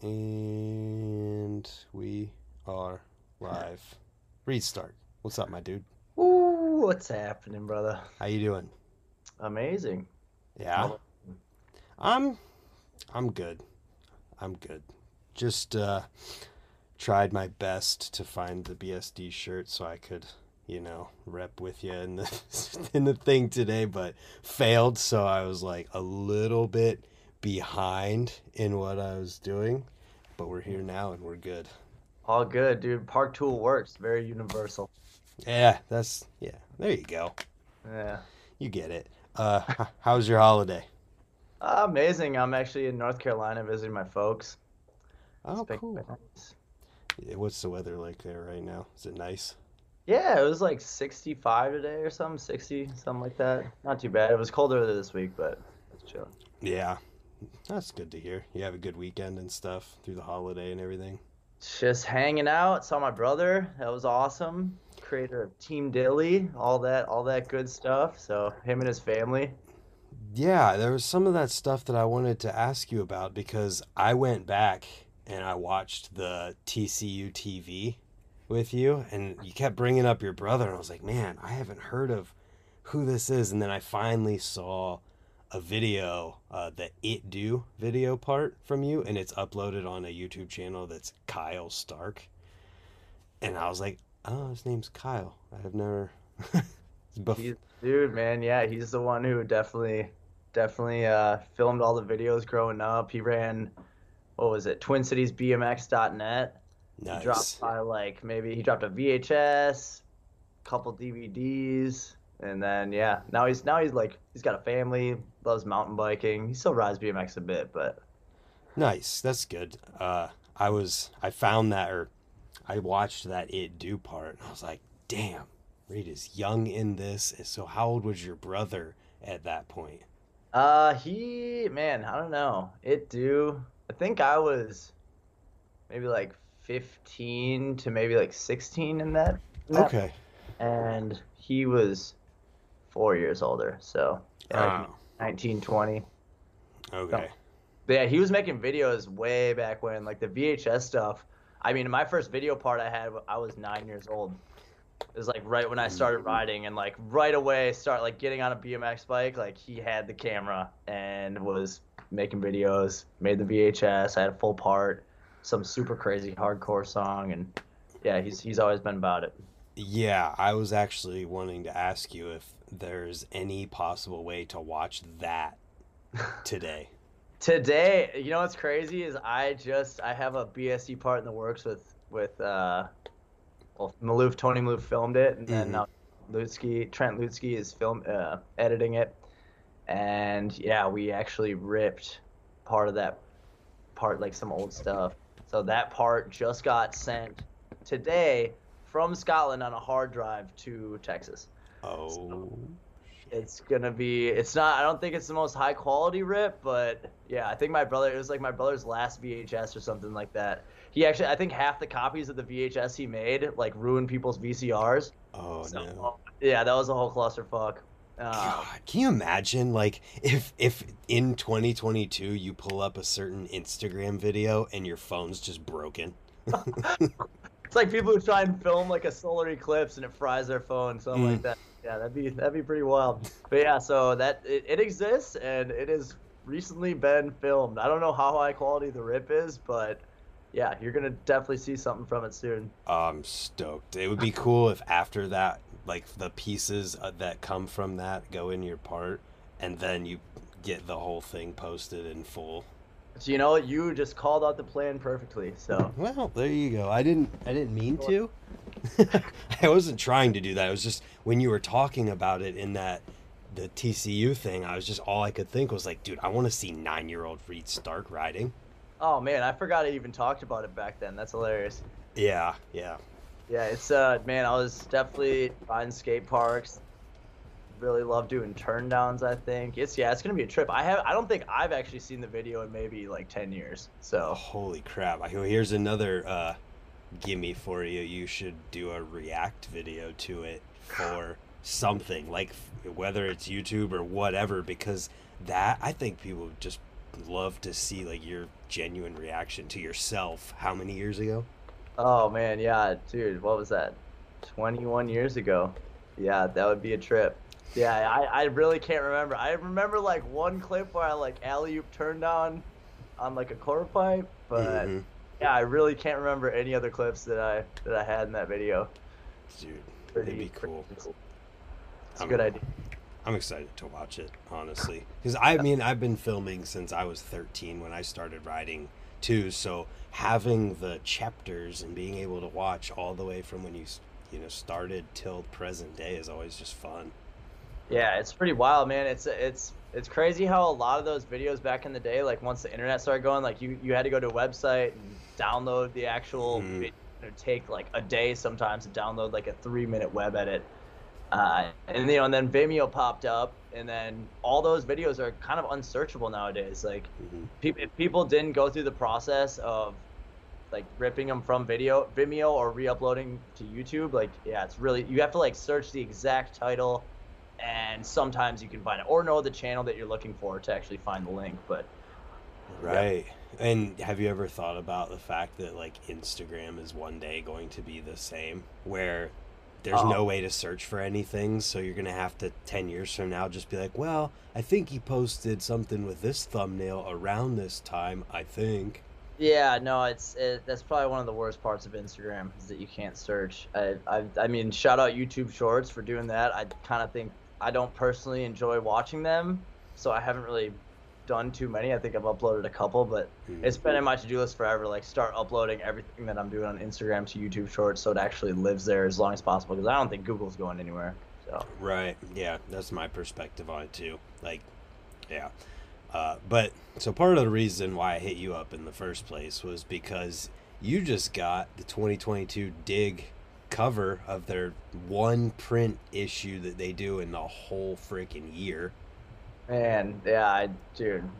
And we are live. Reed Stark. What's up, my dude? Ooh, what's happening, brother? How you doing? Amazing. Yeah. I'm I'm good. I'm good. Just uh tried my best to find the BSD shirt so I could, you know, rep with you in the in the thing today, but failed, so I was like a little bit behind in what I was doing. But we're here now and we're good. All good, dude. Park tool works. Very universal. Yeah, that's yeah. There you go. Yeah. You get it. Uh, how's your holiday? Uh, amazing. I'm actually in North Carolina visiting my folks. Oh, It's cool. nice. Yeah, What's the weather like there right now? Is it nice? Yeah, it was like 65 today or something, 60, something like that. Not too bad. It was colder this week, but it's chilling. Yeah, that's good to hear. You have a good weekend and stuff through the holiday and everything. Just hanging out. Saw my brother. That was awesome. Creator of Team Dilly, all that, all that good stuff. So him and his family. Yeah, there was some of that stuff that I wanted to ask you about because I went back and I watched the TCU TV with you, and you kept bringing up your brother, and I was like, man, I haven't heard of who this is. And then I finally saw a video, uh, the It Do video part from you, and it's uploaded on a YouTube channel that's Kyle Stark. And I was like, oh, his name's Kyle. I've never. Bef- dude, man, yeah, he's the one who definitely, definitely uh, filmed all the videos growing up. He ran, what was it, TwinCitiesBMX.net. He nice. dropped by like maybe he dropped a VHS, couple DVDs, and then yeah, now he's now he's like he's got a family, loves mountain biking. He still rides BMX a bit, but Nice. That's good. Uh, I was I found that or I watched that it do part and I was like, damn, Reed is young in this. So how old was your brother at that point? uh, he man, I don't know. It do. I think I was maybe like 15 to maybe like 16 in that. in that Okay. and he was four years older, so yeah, like Oh, 19, 20. okay. But yeah, he was making videos way back when, like the VHS stuff. I mean, my first video part I had, I was nine years old. It was like right when I started mm-hmm. riding, and like right away start like getting on a BMX bike. Like he had the camera and was making videos, made the VHS. I had a full part, some super crazy hardcore song, and yeah, he's he's always been about it. Yeah, I was actually wanting to ask you if there's any possible way to watch that today. Today, you know what's crazy is I just I have a BSD part in the works with with uh, well Maloof Tony Maloof filmed it and then Mhm. now Lutsky Trent Lutsky is film uh, editing it, and yeah we actually ripped part of that part like some old stuff. So that part just got sent today from Scotland on a hard drive to Texas. Oh, It's gonna be. It's not. I don't think it's the most high quality rip, but yeah, I think my brother. It was like my brother's last VHS or something like that. He actually, I think half the copies of the VHS he made like ruined people's VCRs. oh So, no. yeah, that was a whole clusterfuck. Um, God, can you imagine like if if in 2022 you pull up a certain Instagram video and your phone's just broken? it's like people who try and film like a solar eclipse and it fries their phone, something Mm. like that. Yeah, that'd be that'd be pretty wild. But yeah, so that it, it exists and it has recently been filmed. I don't know how high quality the rip is, but yeah, you're gonna definitely see something from it soon. I'm stoked. It would be cool if after that, like the pieces uh, that come from that go in your part, and then you get the whole thing posted in full. So you know? You just called out the plan perfectly. So Well, there you go. I didn't. I didn't mean to. I wasn't trying to do that. It was just when you were talking about it in that the TCU thing. I was just all I could think was like, dude, I want to see nine-year-old Reed Stark riding. Oh man, I forgot I even talked about it back then. That's hilarious. Yeah, yeah. Yeah, it's uh man, I was definitely riding skate parks. Really love doing turn downs, I think. It's yeah, it's gonna be a trip. I have I don't think I've actually seen the video in maybe like ten years. So Holy crap! I here's another uh, gimme for you. You should do a react video to it for something like whether it's YouTube or whatever, because that I think people would just love to see like your genuine reaction to yourself. How many years ago? Oh man, yeah, dude, what was that? 21 years ago. Yeah, that would be a trip. Yeah, I, I really can't remember. I remember like one clip where I like alley oop turned down on like a quarter pipe, but Mhm. Yeah, I really can't remember any other clips that I that I had in that video. Dude, Pretty, that'd be cool. cool. It's a I'm- good idea. I'm excited to watch it, honestly. Because I mean, I've been filming since I was 13 when I started riding too. So having the chapters and being able to watch all the way from when you you know started till present day is always just fun. Yeah, it's pretty wild, man. It's it's it's crazy how a lot of those videos back in the day, like once the internet started going, like you you had to go to a website and download the actual. Mhm. video. It would take like a day sometimes to download like a three minute web edit. Uh, and you know, and then Vimeo popped up, and then all those videos are kind of unsearchable nowadays. Like, hmm pe- if people didn't go through the process of like ripping them from video Vimeo or re-uploading to YouTube, like yeah, it's really you have to like search the exact title, and sometimes you can find it or know the channel that you're looking for to actually find the link. But Yeah. Right. And have you ever thought about the fact that like Instagram is one day going to be the same, where there's Oh. no way to search for anything, so you're gonna have to ten years from now just be like, well, I think he posted something with this thumbnail around this time. I think. yeah, no, it's it, that's probably one of the worst parts of Instagram is that you can't search. I I, I mean, shout out YouTube Shorts for doing that. I kind of think I don't personally enjoy watching them, so I haven't really done too many. I think I've uploaded a couple, but Mhm. it's been in my to-do list forever like start uploading everything that i'm doing on instagram to youtube shorts so it actually lives there as long as possible because i don't think google's going anywhere so Right. Yeah, that's my perspective on it too. Like, yeah. Uh, but so part of the reason why I hit you up in the first place was because you just got the 2022 Dig cover of their one print issue that they do in the whole freaking year. man yeah i dude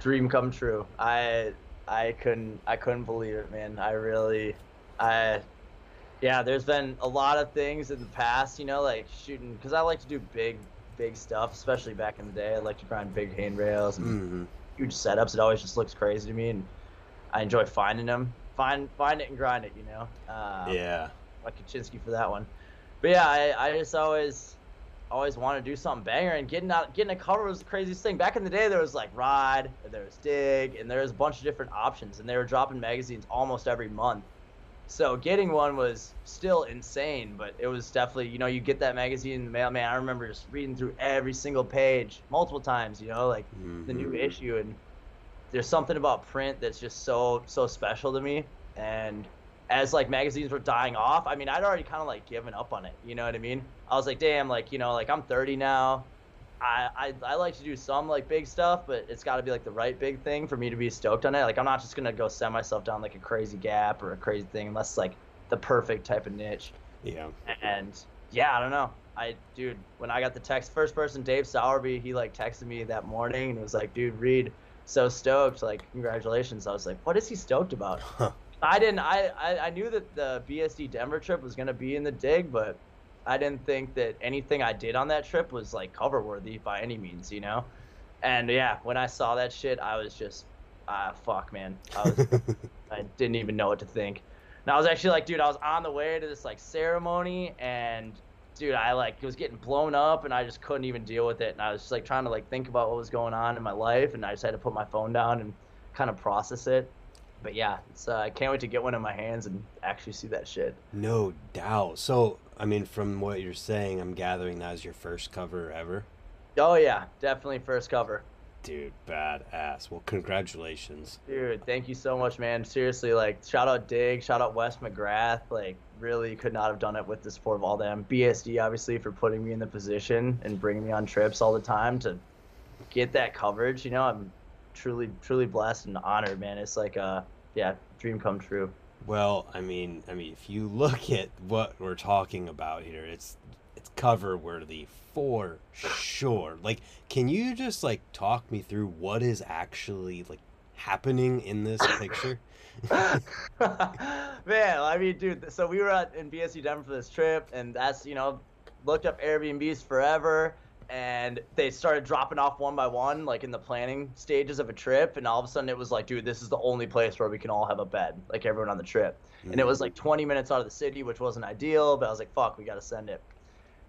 dream come true i i couldn't i couldn't believe it man i really i yeah there's been a lot of things in the past you know like shooting because i like to do big big stuff especially back in the day i like to grind big handrails and hmm huge setups. It always just looks crazy to me, and I enjoy finding them. Find find it and grind it, you know. Uh, Yeah. Like Kaczynski for that one. But yeah, I, I just always always want to do something banger, and getting out getting a cover was the craziest thing. Back in the day, there was like Ride, and there was Dig, and there was a bunch of different options, and they were dropping magazines almost every month. So getting one was still insane, but it was definitely, you know, you get that magazine in the mail, man. I remember just reading through every single page multiple times, you know, like the new Mhm. issue and there's something about print that's just so so special to me and as like magazines were dying off i mean i'd already kind of like given up on it you know what i mean i was like damn like you know like i'm 30 now I, I i like to do some like big stuff but it's got to be like the right big thing for me to be stoked on it like i'm not just gonna go send myself down like a crazy gap or a crazy thing unless it's like the perfect type of niche Yeah. and yeah, I don't know. I dude, when I got the text, first person Dave Sowerby, he like texted me that morning and was like, "Dude, Reed, so stoked! Like, congratulations!" I was like, "What is he stoked about?" I didn't. I, I I knew that the BSD Denver trip was gonna be in the dig, but I didn't think that anything I did on that trip was like cover worthy by any means, you know. And yeah, when I saw that shit, I was just, ah, fuck, man. I was I didn't even know what to think. And I was actually like, dude, I was on the way to this like ceremony, and dude, I like was getting blown up, and I just couldn't even deal with it. And I was just like trying to like think about what was going on in my life, and I just had to put my phone down and kind of process it. But yeah, it's uh, I can't wait to get one in my hands and actually see that shit. no doubt. So, I mean, from what you're saying, I'm gathering that was your first cover ever. Oh yeah, definitely first cover. Dude, badass. Well, congratulations. Dude, thank you so much, man. Seriously, like, shout out Dig, shout out Wes McGrath. Like, really could not have done it with the support of all them. BSD, obviously, for putting me in the position and bringing me on trips all the time to get that coverage. You know, I'm truly, truly blessed and honored, man. It's like, uh, yeah, dream come true. Well, I mean, I mean, if you look at what we're talking about here, it's it's cover worthy for sure. Like, can you just like talk me through what is actually like happening in this picture? Man, I mean, dude. So we were at in BSD Denver for this trip, and that's you know, looked up Airbnbs forever, and they started dropping off one by one, like in the planning stages of a trip. And all of a sudden, it was like, dude, this is the only place where we can all have a bed, like everyone on the trip. Mm-hmm. And it was like 20 minutes out of the city, which wasn't ideal, but I was like, fuck, we got to send it.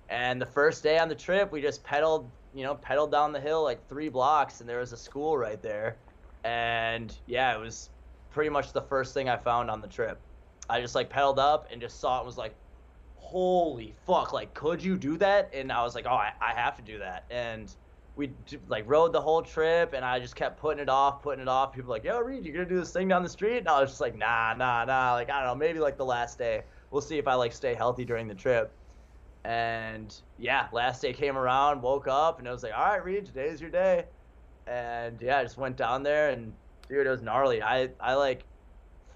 And the first day on the trip, we just pedaled, you know, pedaled down the hill like three blocks, and there was a school right there. And yeah, it was pretty much the first thing I found on the trip. I just like pedaled up and just saw it was like, holy fuck, like, could you do that? And I was like, oh, I, I have to do that. And we like rode the whole trip and I just kept putting it off, putting it off. People like, yo, Reed, you're gonna do this thing down the street? And I was just like, nah, nah, nah. Like, I don't know, maybe like the last day. We'll see if I like stay healthy during the trip. And yeah, last day came around, woke up, and it was like, all right, Reed, today's your day. And yeah, I just went down there and dude, it was gnarly. I I like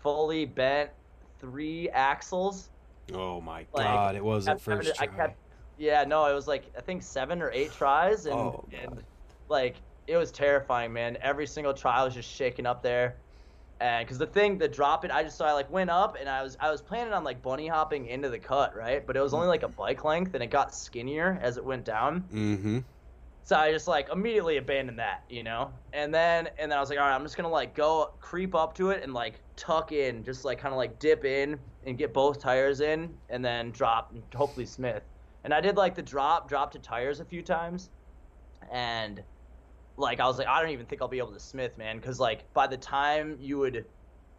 fully bent three axles. Oh my like, god, it wasn't first try. I kept, yeah, no, it was like I think seven or eight tries, and, oh, and like it was terrifying, man. Every single try was just shaking up there, and because the thing, the drop it, I just saw I like went up, and I was I was planning on like bunny hopping into the cut, right? But it was only like a bike length, and it got skinnier as it went down. Mm-hmm. So I just like immediately abandoned that, you know? And then and then I was like, all right, I'm just gonna like go creep up to it and like tuck in, just like kind of like dip in and get both tires in and then drop and hopefully Smith. And I did like the drop, drop to tires a few times. And like I was like, I don't even think I'll be able to Smith, man, because like by the time you would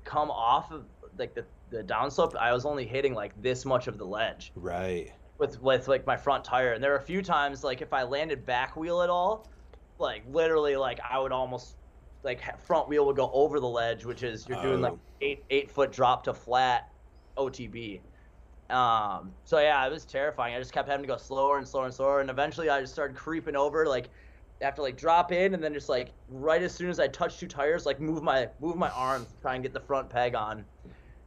come off of like the the downslope, I was only hitting like this much of the ledge. Right with with like my front tire. And there were a few times like if I landed back wheel at all, like literally like I would almost like front wheel would go over the ledge, which is you're doing like oh. eight eight foot drop to flat OTB. Um, so yeah, it was terrifying. I just kept having to go slower and slower and slower, and eventually I just started creeping over, like to like drop in, and then just like right as soon as I touch two tires, like move my move my arms, try and get the front peg on,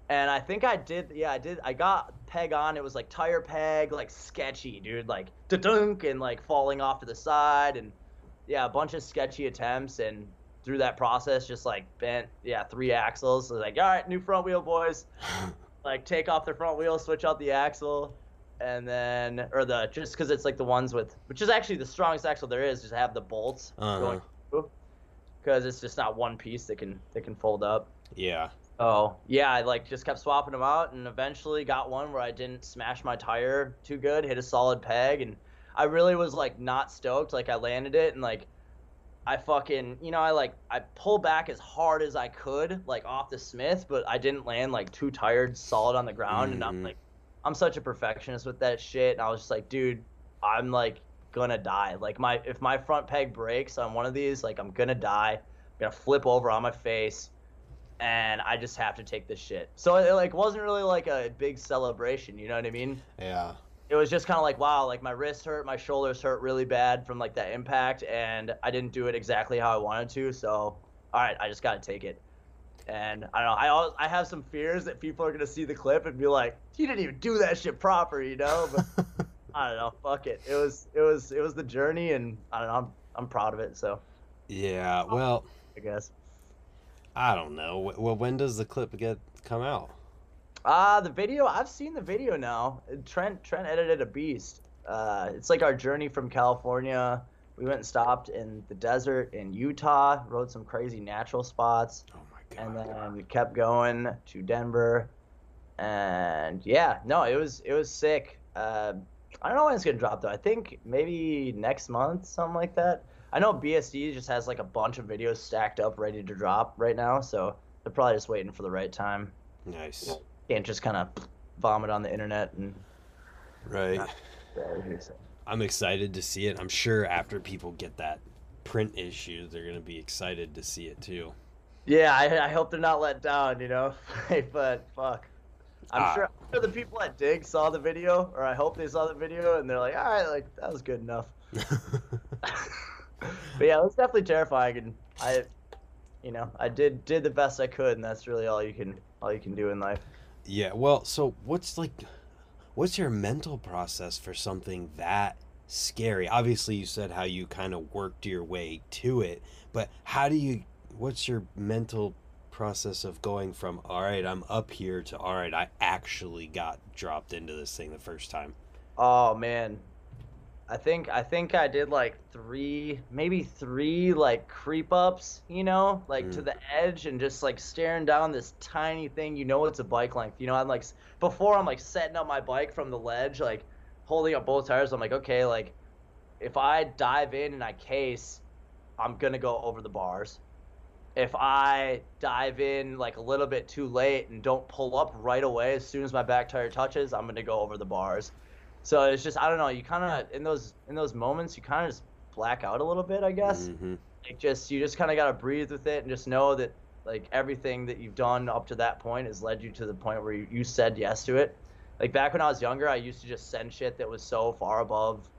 and I think I did. Yeah, I did. I got peg on. It was like tire peg, like sketchy, dude. Like da dunk and like falling off to the side, and yeah, a bunch of sketchy attempts. And through that process, just like bent, yeah, three axles. Like, all right, new front wheel, boys. like take off the front wheel, switch out the axle, and then or the just because it's like the ones with, which is actually the strongest axle there is, just have the bolts uh-huh. going because it's just not one piece that can that can fold up. Yeah. Oh yeah, I like just kept swapping them out, and eventually got one where I didn't smash my tire too good, hit a solid peg, and I really was like not stoked. Like I landed it, and like I fucking you know I like I pulled back as hard as I could like off the Smith, but I didn't land like too tired, solid on the ground, mm-hmm. and I'm mm-hmm. like I'm such a perfectionist with that shit, and I was just like, dude, I'm like gonna die. Like my if my front peg breaks on one of these, like I'm gonna die. I'm gonna flip over on my face and I just have to take this shit. So it like wasn't really like a big celebration, you know what I mean? Yeah. It was just kind of like wow, like my wrists hurt, my shoulders hurt really bad from like that impact, and I didn't do it exactly how I wanted to. So all right, I just got to take it. And I don't know, I always, I have some fears that people are gonna see the clip and be like, "You didn't even do that shit proper," you know? But I don't know, fuck it. It was it was it was the journey, and I don't know, I'm I'm proud of it. So. Yeah. Well. I guess. I don't know. Well, when does the clip get come out? Uh the video. I've seen the video now. Trent Trent edited a beast. Uh, it's like our journey from California. We went and stopped in the desert in Utah, rode some crazy natural spots. Oh my god! And then we kept going to Denver, and yeah, no, it was it was sick. Uh, I don't know when it's gonna drop though. I think maybe next month, something like that. I know BSD just has like a bunch of videos stacked up ready to drop right now, so they're probably just waiting for the right time. Nice. Can't just kind of vomit on the internet and. Right. I'm excited to see it. I'm sure after people get that print issue, they're gonna be excited to see it too. Yeah, I, I hope they're not let down. You know, but fuck. I'm ah. sure, I'm sure the people at Dig saw the video, or I hope they saw the video, and they're like, "All right, like that was good enough." but yeah, it was definitely terrifying, and I, you know, I did did the best I could, and that's really all you can all you can do in life. Yeah. Well, so what's like, what's your mental process for something that scary? Obviously, you said how you kind of worked your way to it, but how do you? What's your mental process of going from all right, I'm up here to all right, I actually got dropped into this thing the first time? Oh man, I think I think I did like three, maybe three like creep ups, you know, like to Mm. the edge and just like staring down this tiny thing. You know, it's a bike length. You know, I'm like before I'm like setting up my bike from the ledge, like holding up both tires. I'm like, okay, like if I dive in and I case, I'm gonna go over the bars. If I dive in like a little bit too late and don't pull up right away as soon as my back tire touches, I'm gonna go over the bars. So it's just I don't know. You kind of in those in those moments you kind of just black out a little bit, I guess. hmm Like just you just kind of gotta breathe with it and just know that like everything that you've done up to that point has led you to the point where you, you said yes to it. Like back when I was younger, I used to just send shit that was so far above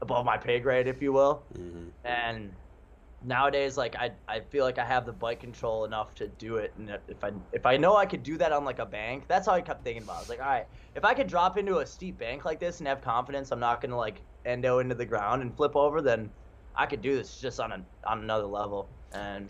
above my pay grade, if you will. hmm And nowadays, like I I feel like I have the bike control enough to do it. And if I if I know I could do that on like a bank, that's how I kept thinking about. it. I was like, all right, if I could drop into a steep bank like this and have confidence, I'm not gonna like endo into the ground and flip over, then I could do this just on a on another level. And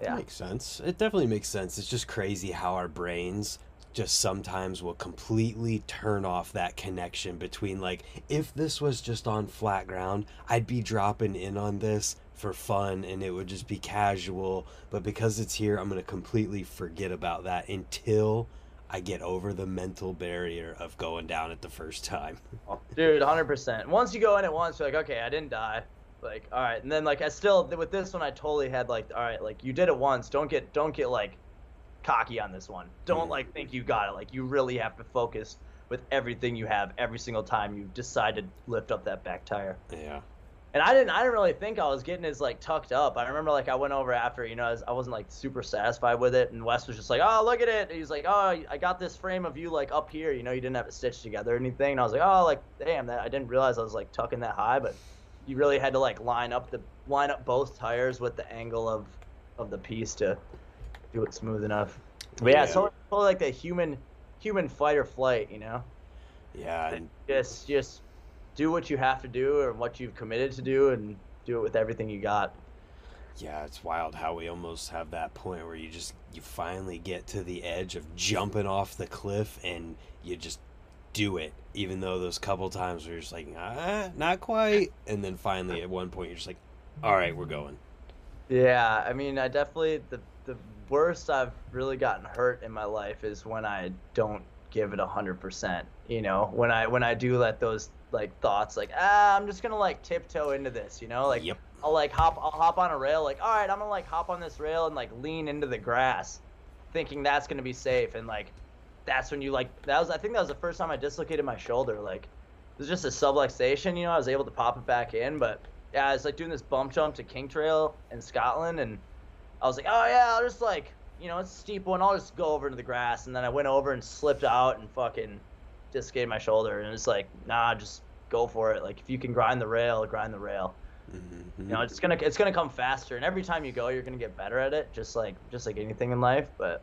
yeah, Makes sense. It definitely makes sense. It's just crazy how our brains just sometimes will completely turn off that connection between like if this was just on flat ground, I'd be dropping in on this for fun and it would just be casual, but because it's here, I'm going to completely forget about that until I get over the mental barrier of going down it the first time. dude, hundred percent. Once you go in at once, you're like, okay, I didn't die. Like, all right, and then like I still with this one, I totally had like, all right, like you did it once. Don't get don't get like cocky on this one. Don't Mhm. like think you got it. Like you really have to focus with everything you have every single time you decide to lift up that back tire. Yeah. And I didn't I didn't really think I was getting as like tucked up. I remember like I went over after, you know, I, was, I wasn't like super satisfied with it and Wes was just like, "Oh, look at it." He's like, "Oh, I got this frame of you like up here, you know, you didn't have it stitched together or anything." And I was like, "Oh, like damn, that I didn't realize I was like tucking that high, but you really had to like line up the line up both tires with the angle of of the piece to do it smooth enough." But yeah, Yeah. totally like the human human fight or flight, you know? Yeah, and just just do what you have to do or what you've committed to do and do it with everything you got Yeah, it's wild how we almost have that point where you just you finally get to the edge of jumping off the cliff and you just do it, even though those couple times where you're just like, ah, not quite, and then finally at one point you're just like, all right, we're going. yeah i mean i definitely the the worst i've really gotten hurt in my life is when i don't give it a hundred percent you know when i when i do let those like thoughts like ah i'm just gonna like tiptoe into this you know like Yep. I'll like hop I'll hop on a rail like all right I'm gonna like hop on this rail and like lean into the grass thinking that's gonna be safe and like that's when you like that was I think that was the first time I dislocated my shoulder like it was just a subluxation you know I was able to pop it back in but yeah I was like doing this bump jump to King Trail in Scotland and I was like oh yeah I'll just like you know it's a steep one I'll just go over into the grass and then I went over and slipped out and fucking dislocated my shoulder and it's like nah just go for it like if you can grind the rail grind the rail Mhm. you know, it's gonna it's gonna come faster, and every time you go, you're gonna get better at it, just like just like anything in life. But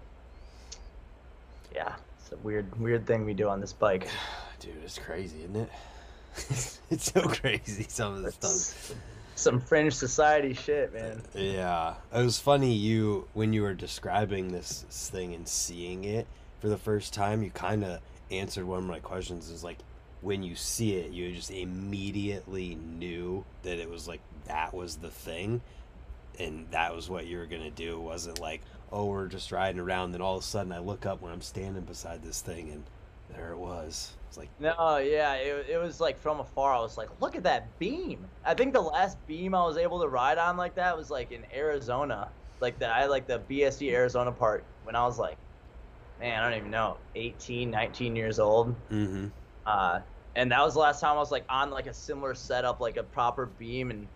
yeah, it's a weird weird thing we do on this bike. Dude, it's crazy, isn't it? it's so crazy some of the stuff. Some fringe society shit, man. Yeah, it was funny. You when you were describing this thing and seeing it for the first time, you kind of answered one of my questions. Is like when you see it, you just immediately knew that it was like that was the thing, and that was what you were gonna do. It wasn't like oh we're just riding around, then all of a sudden I look up when I'm standing beside this thing, and there it was. It's like No, yeah, it, it was like from afar. I was like, look at that beam. I think the last beam I was able to ride on like that was like in Arizona, like the I like the BSD Arizona part when I was like, man, I don't even know, 18, 19 years old. mm-hmm. Uh, and that was the last time I was like on like a similar setup, like a proper beam and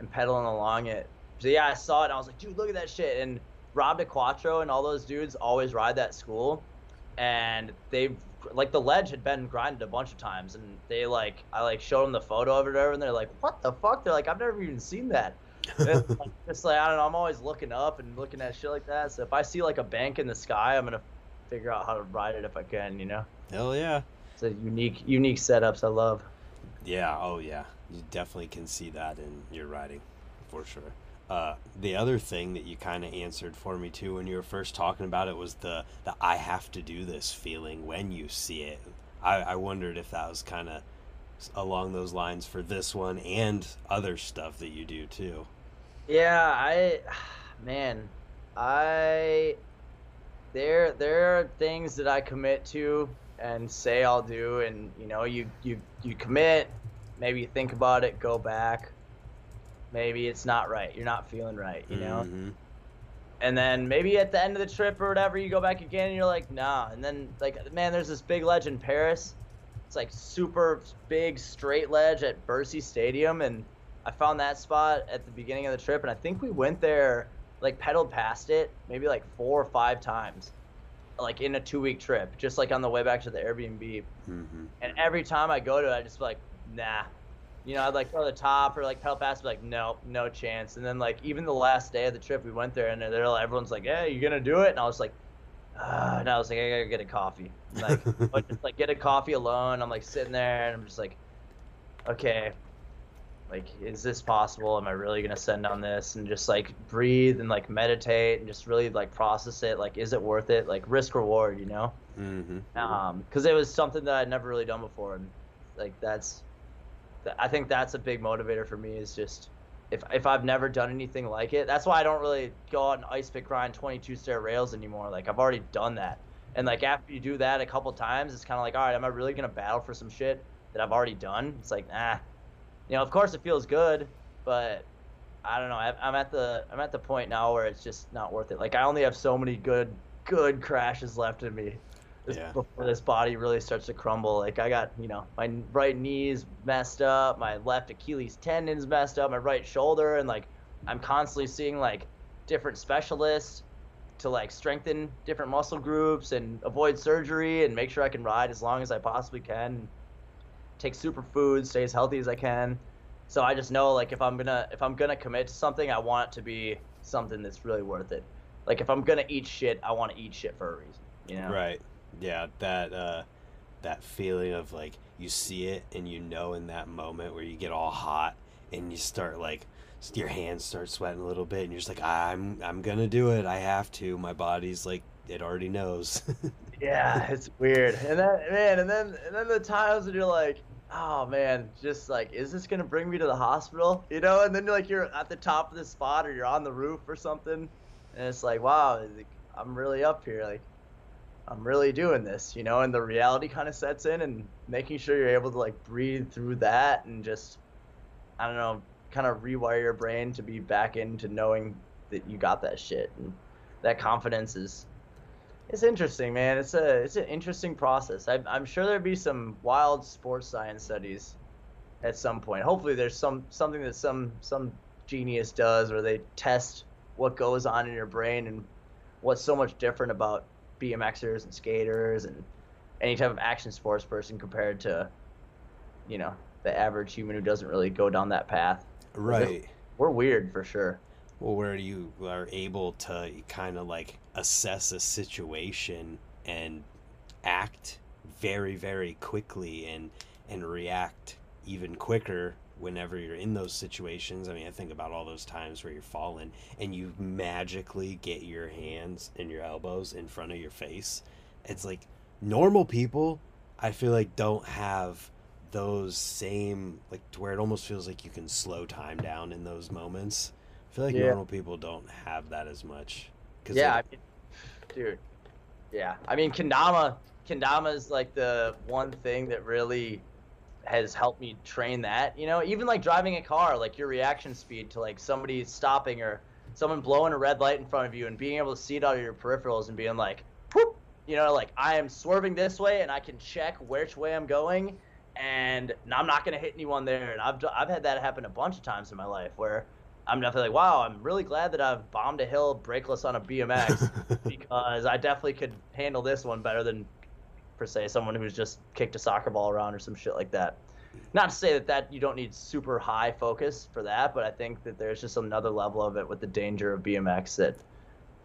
and pedaling along it. So yeah, I saw it and I was like, dude, look at that shit. And Rob DeQuattro and all those dudes always ride that school, and they've like the ledge had been grinded a bunch of times, and they like I like showed them the photo of it over, and they're like, what the fuck? They're like, I've never even seen that. It's like- It's like I don't know. I'm always looking up and looking at shit like that. So if I see like a bank in the sky, I'm gonna figure out how to ride it if I can. You know, Hell yeah. it's a unique unique setups. I love. Yeah, oh yeah. You definitely can see that in your riding, for sure. Uh, the other thing that you kind of answered for me too when you were first talking about it was the, the I have to do this feeling when you see it. I, I wondered if that was kind of along those lines for this one and other stuff that you do too. Yeah, I, man, I, there, there are things that I commit to and say I'll do, and you know, you, you, you commit, maybe you think about it, go back, maybe it's not right, you're not feeling right, you know, Mhm. and then maybe at the end of the trip or whatever, you go back again, and you're like, nah, and then like, man, there's this big ledge in Paris, it's like super big straight ledge at Bercy Stadium, and I found that spot at the beginning of the trip, and I think we went there, like pedaled past it, maybe like four or five times, like in a two week trip, just like on the way back to the Airbnb. Mhm. And every time I go to it, I just be like, nah. You know, I'd like go to the top or like pedal past, be like, no, no chance. And then like even the last day of the trip, we went there, and they're like, everyone's like, hey, you're gonna do it? And I was like, uh, and I was like, I gotta get a coffee. Like, just like get a coffee alone. I'm like sitting there, and I'm just like, okay, like, is this possible? Am I really gonna send on this? And just like breathe and like meditate and just really like process it. Like, is it worth it? Like risk reward, you know? Mhm. um because it was something that i'd never really done before and like that's th- i think that's a big motivator for me is just if if i've never done anything like it that's why i don't really go out and ice pick grind 22 stair rails anymore like i've already done that and like after you do that a couple times it's kind of like all right am i really gonna battle for some shit that i've already done it's like ah you know of course it feels good but i don't know I- i'm at the i'm at the point now where it's just not worth it like i only have so many good good crashes left in me this, Yeah. before this body really starts to crumble. Like I got, you know, my right knee's messed up, my left Achilles tendon's messed up, my right shoulder, and like I'm constantly seeing like different specialists to like strengthen different muscle groups and avoid surgery and make sure I can ride as long as I possibly can. Take superfoods, stay as healthy as I can. So I just know like if I'm gonna if I'm gonna commit to something, I want it to be something that's really worth it. Like if I'm gonna eat shit, I want to eat shit for a reason. You know? Right. Yeah, that uh that feeling of like you see it and you know in that moment where you get all hot and you start like your hands start sweating a little bit and you're just like I'm I'm to do it. I have to. My body's like it already knows. Yeah, it's weird. And then man, and then and then the times when you're like, oh man, just like, is this gonna bring me to the hospital? You know? And then like you're at the top of the spot or you're on the roof or something, and it's like, wow, I'm really up here. Like, I'm really doing this. You know? And the reality kind of sets in, and making sure you're able to like breathe through that and just, I don't know, kind of rewire your brain to be back into knowing that you got that shit and that confidence is it's interesting, man. It's a it's an interesting process. I, I'm sure there'd be some wild sports science studies at some point. Hopefully, there's some something that some some genius does, where they test what goes on in your brain and what's so much different about BMXers and skaters and any type of action sports person compared to, you know, the average human who doesn't really go down that path. right. We're weird for sure. Well, where you are able to kind of like assess a situation and act very, very quickly and and react even quicker whenever you're in those situations. I mean, I think about all those times where you're falling and you magically get your hands and your elbows in front of your face. It's like normal people, I feel like, don't have those same like to where it almost feels like you can slow time down in those moments. I feel like Yeah. normal people don't have that as much. 'Cause Yeah, I mean, dude. Yeah, I mean, kendama. Kendama is like the one thing that really has helped me train that. You know, even like driving a car, like your reaction speed to like somebody stopping or someone blowing a red light in front of you and being able to see it out of your peripherals and being like, whoop, you know, like I am swerving this way and I can check which way I'm going and I'm not gonna hit anyone there. And I've I've had that happen a bunch of times in my life where I'm definitely like, wow, I'm really glad that I've bombed a hill brakeless on a BMX because I definitely could handle this one better than, per se, someone who's just kicked a soccer ball around or some shit like that. Not to say that that you don't need super high focus for that, but I think that there's just another level of it with the danger of BMX that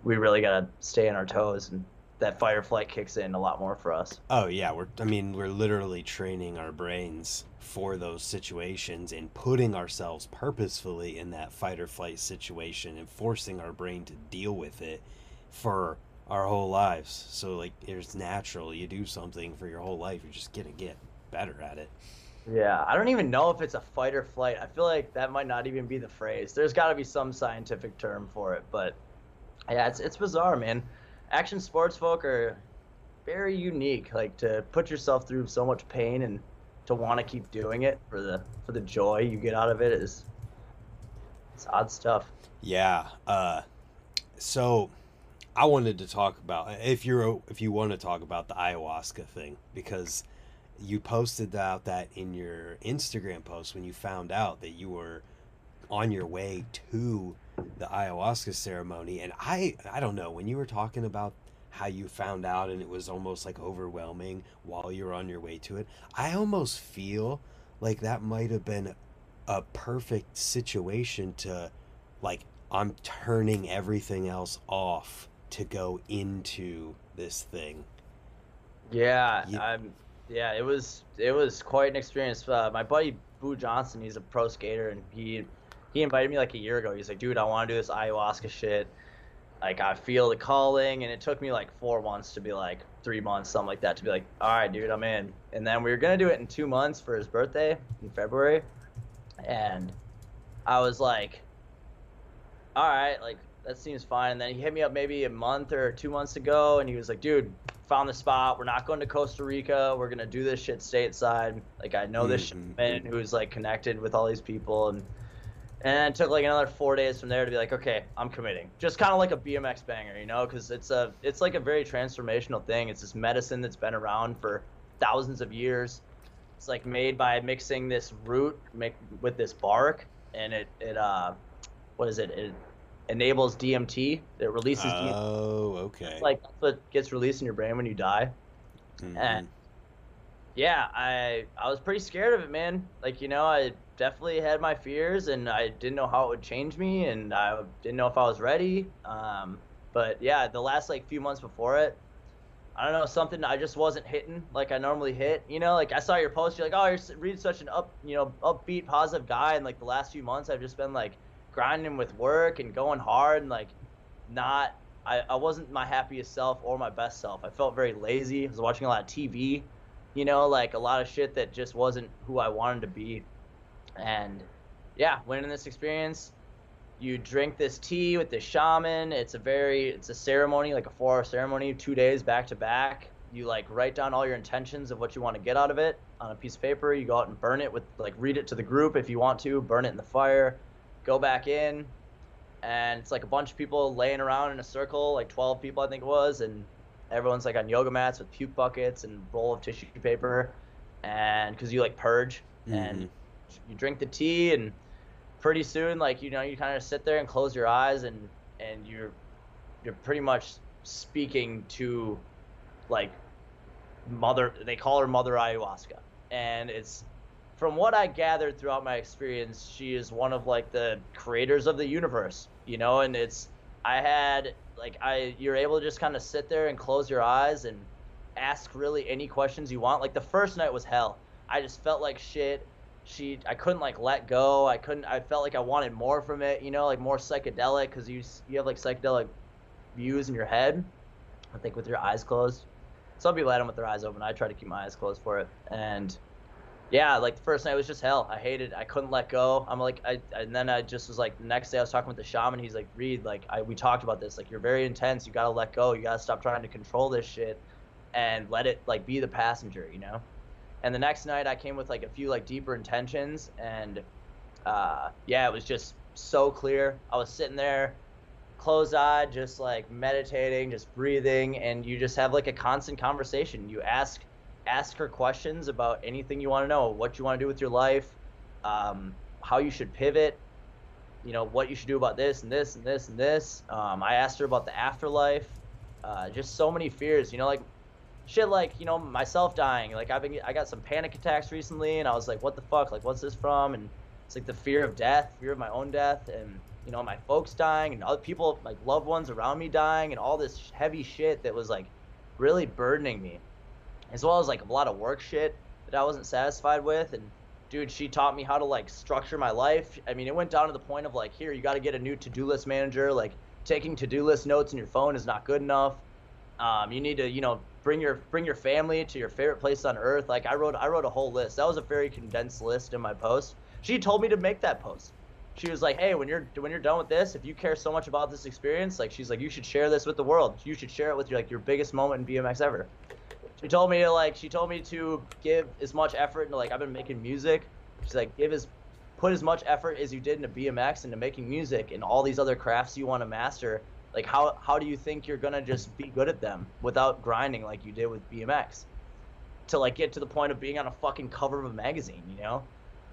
we really gotta stay on our toes, and that fight or flight kicks in a lot more for us. Oh yeah, we're I mean, we're literally training our brains for those situations and putting ourselves purposefully in that fight or flight situation and forcing our brain to deal with it for our whole lives. So like it's natural you do something for your whole life, you're just to get better at it. Yeah, I don't even know if it's a fight or flight. I feel like that might not even be the phrase. There's got to be some scientific term for it, but yeah, it's it's bizarre, man. Action sports folk are very unique. Like to put yourself through so much pain and to want to keep doing it for the for the joy you get out of it is it's odd stuff. Yeah. Uh, so I wanted to talk about if you're if you want to talk about the ayahuasca thing because you posted out that in your Instagram post when you found out that you were on your way to the ayahuasca ceremony and I I don't know when you were talking about how you found out and it was almost like overwhelming while you're on your way to it I almost feel like that might have been a perfect situation to like I'm turning everything else off to go into this thing. Yeah, you... I'm. Yeah, it was it was quite an experience. Uh, my buddy Boo Johnson, he's a pro skater, and he he invited me like a year ago. He's like, dude, I want to do this ayahuasca shit. Like I feel the calling, and it took me like four months to be like three months, something like that, to be like, all right, dude, I'm in. And then we were gonna do it in two months for his birthday in February, and I was like, all right, like that seems fine. And then he hit me up maybe a month or two months ago, and he was like, dude, found the spot. We're not going to Costa Rica. We're gonna do this shit stateside. Like I know this mm-hmm. man who's like connected with all these people, and and it took like another four days from there to be like, okay, I'm committing. Just kind of like a BMX banger, you know, because it's a it's like a very transformational thing. It's this medicine that's been around for thousands of years. It's like made by mixing this root make, with this bark, and it it uh, what is it? It enables DMT. It releases. DMT Oh, DMT. okay. It's like that's what gets released in your brain when you die. Mm-hmm. And yeah, I I was pretty scared of it, man. Like you know, I definitely had my fears, and I didn't know how it would change me, and I didn't know if I was ready. Um, but yeah, the last like few months before it, I don't know something I just wasn't hitting like I normally hit. You know, like I saw your post, you're like, oh, you're reading such an up, you know, upbeat, positive guy, and like the last few months, I've just been like grinding with work and going hard and like not I, I wasn't my happiest self or my best self. I felt very lazy. I was watching a lot of TV, you know, like a lot of shit that just wasn't who I wanted to be. And yeah, went in this experience. You drink this tea with the shaman. It's a very it's a ceremony, like a four hour ceremony, two days back to back. You like write down all your intentions of what you want to get out of it on a piece of paper. You go out and burn it with like read it to the group if you want to, burn it in the fire go back in, and it's like a bunch of people laying around in a circle, like 12 people I think it was, and everyone's like on yoga mats with puke buckets and roll of tissue paper, and because you like purge mm-hmm. and you drink the tea and pretty soon like you know you kind of sit there and close your eyes and and you're you're pretty much speaking to like mother they call her mother ayahuasca and it's from what I gathered throughout my experience, she is one of like the creators of the universe, you know, and it's I had like I you're able to just kind of sit there and close your eyes and ask really any questions you want. Like the first night was hell. I just felt like shit. She I couldn't like let go. I couldn't I felt like I wanted more from it, you know, like more psychedelic cuz you you have like psychedelic views in your head. I think with your eyes closed. Some people had them with their eyes open. I try to keep my eyes closed for it. And yeah, like the first night was just hell. I hated. I couldn't let go. I'm like, I and then I just was like, the next day I was talking with the shaman. He's like, Reed, like I we talked about this. Like you're very intense. You gotta let go. You gotta stop trying to control this shit, and let it like be the passenger, you know. And the next night I came with like a few like deeper intentions, and uh, yeah, it was just so clear. I was sitting there, closed eyed, just like meditating, just breathing, and you just have like a constant conversation. You ask ask her questions about anything you want to know, what you want to do with your life, um, how you should pivot, you know, what you should do about this and this and this and this. Um, I asked her about the afterlife, uh, just so many fears, you know, like shit like, you know, myself dying. Like I've been, I got some panic attacks recently and I was like, what the fuck? Like, what's this from? And it's like the fear of death, fear of my own death and, you know, my folks dying and other people, like loved ones around me dying and all this heavy shit that was like really burdening me as well as like a lot of work shit that I wasn't satisfied with. And dude, she taught me how to like structure my life. I mean, it went down to the point of like, here, you got to get a new to do list manager. Like, taking to do list notes in your phone is not good enough. Um, you need to, you know, bring your bring your family to your favorite place on earth. Like I wrote I wrote a whole list. That was a very condensed list in my post. She told me to make that post. She was like, "Hey, when you're when you're done with this, if you care so much about this experience, like she's like, you should share this with the world. You should share it with your like your biggest moment in BMX ever." She told me to like she told me to give as much effort into like I've been making music. She's like, give as put as much effort as you did into BMX into making music and all these other crafts you want to master like how how do you think you're gonna just be good at them without grinding like you did with BMX to like get to the point of being on a fucking cover of a magazine, you know?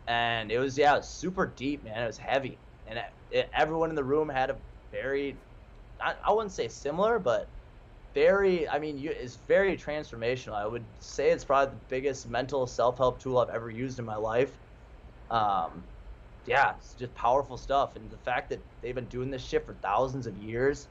And it was yeah, it was super deep, man. It was heavy, and it, it, everyone in the room had a very, I, I wouldn't say similar, but very. I mean, you, it's very transformational. I would say it's probably the biggest mental self help tool I've ever used in my life. Um, yeah, it's just powerful stuff. And the fact that they've been doing this shit for thousands of years,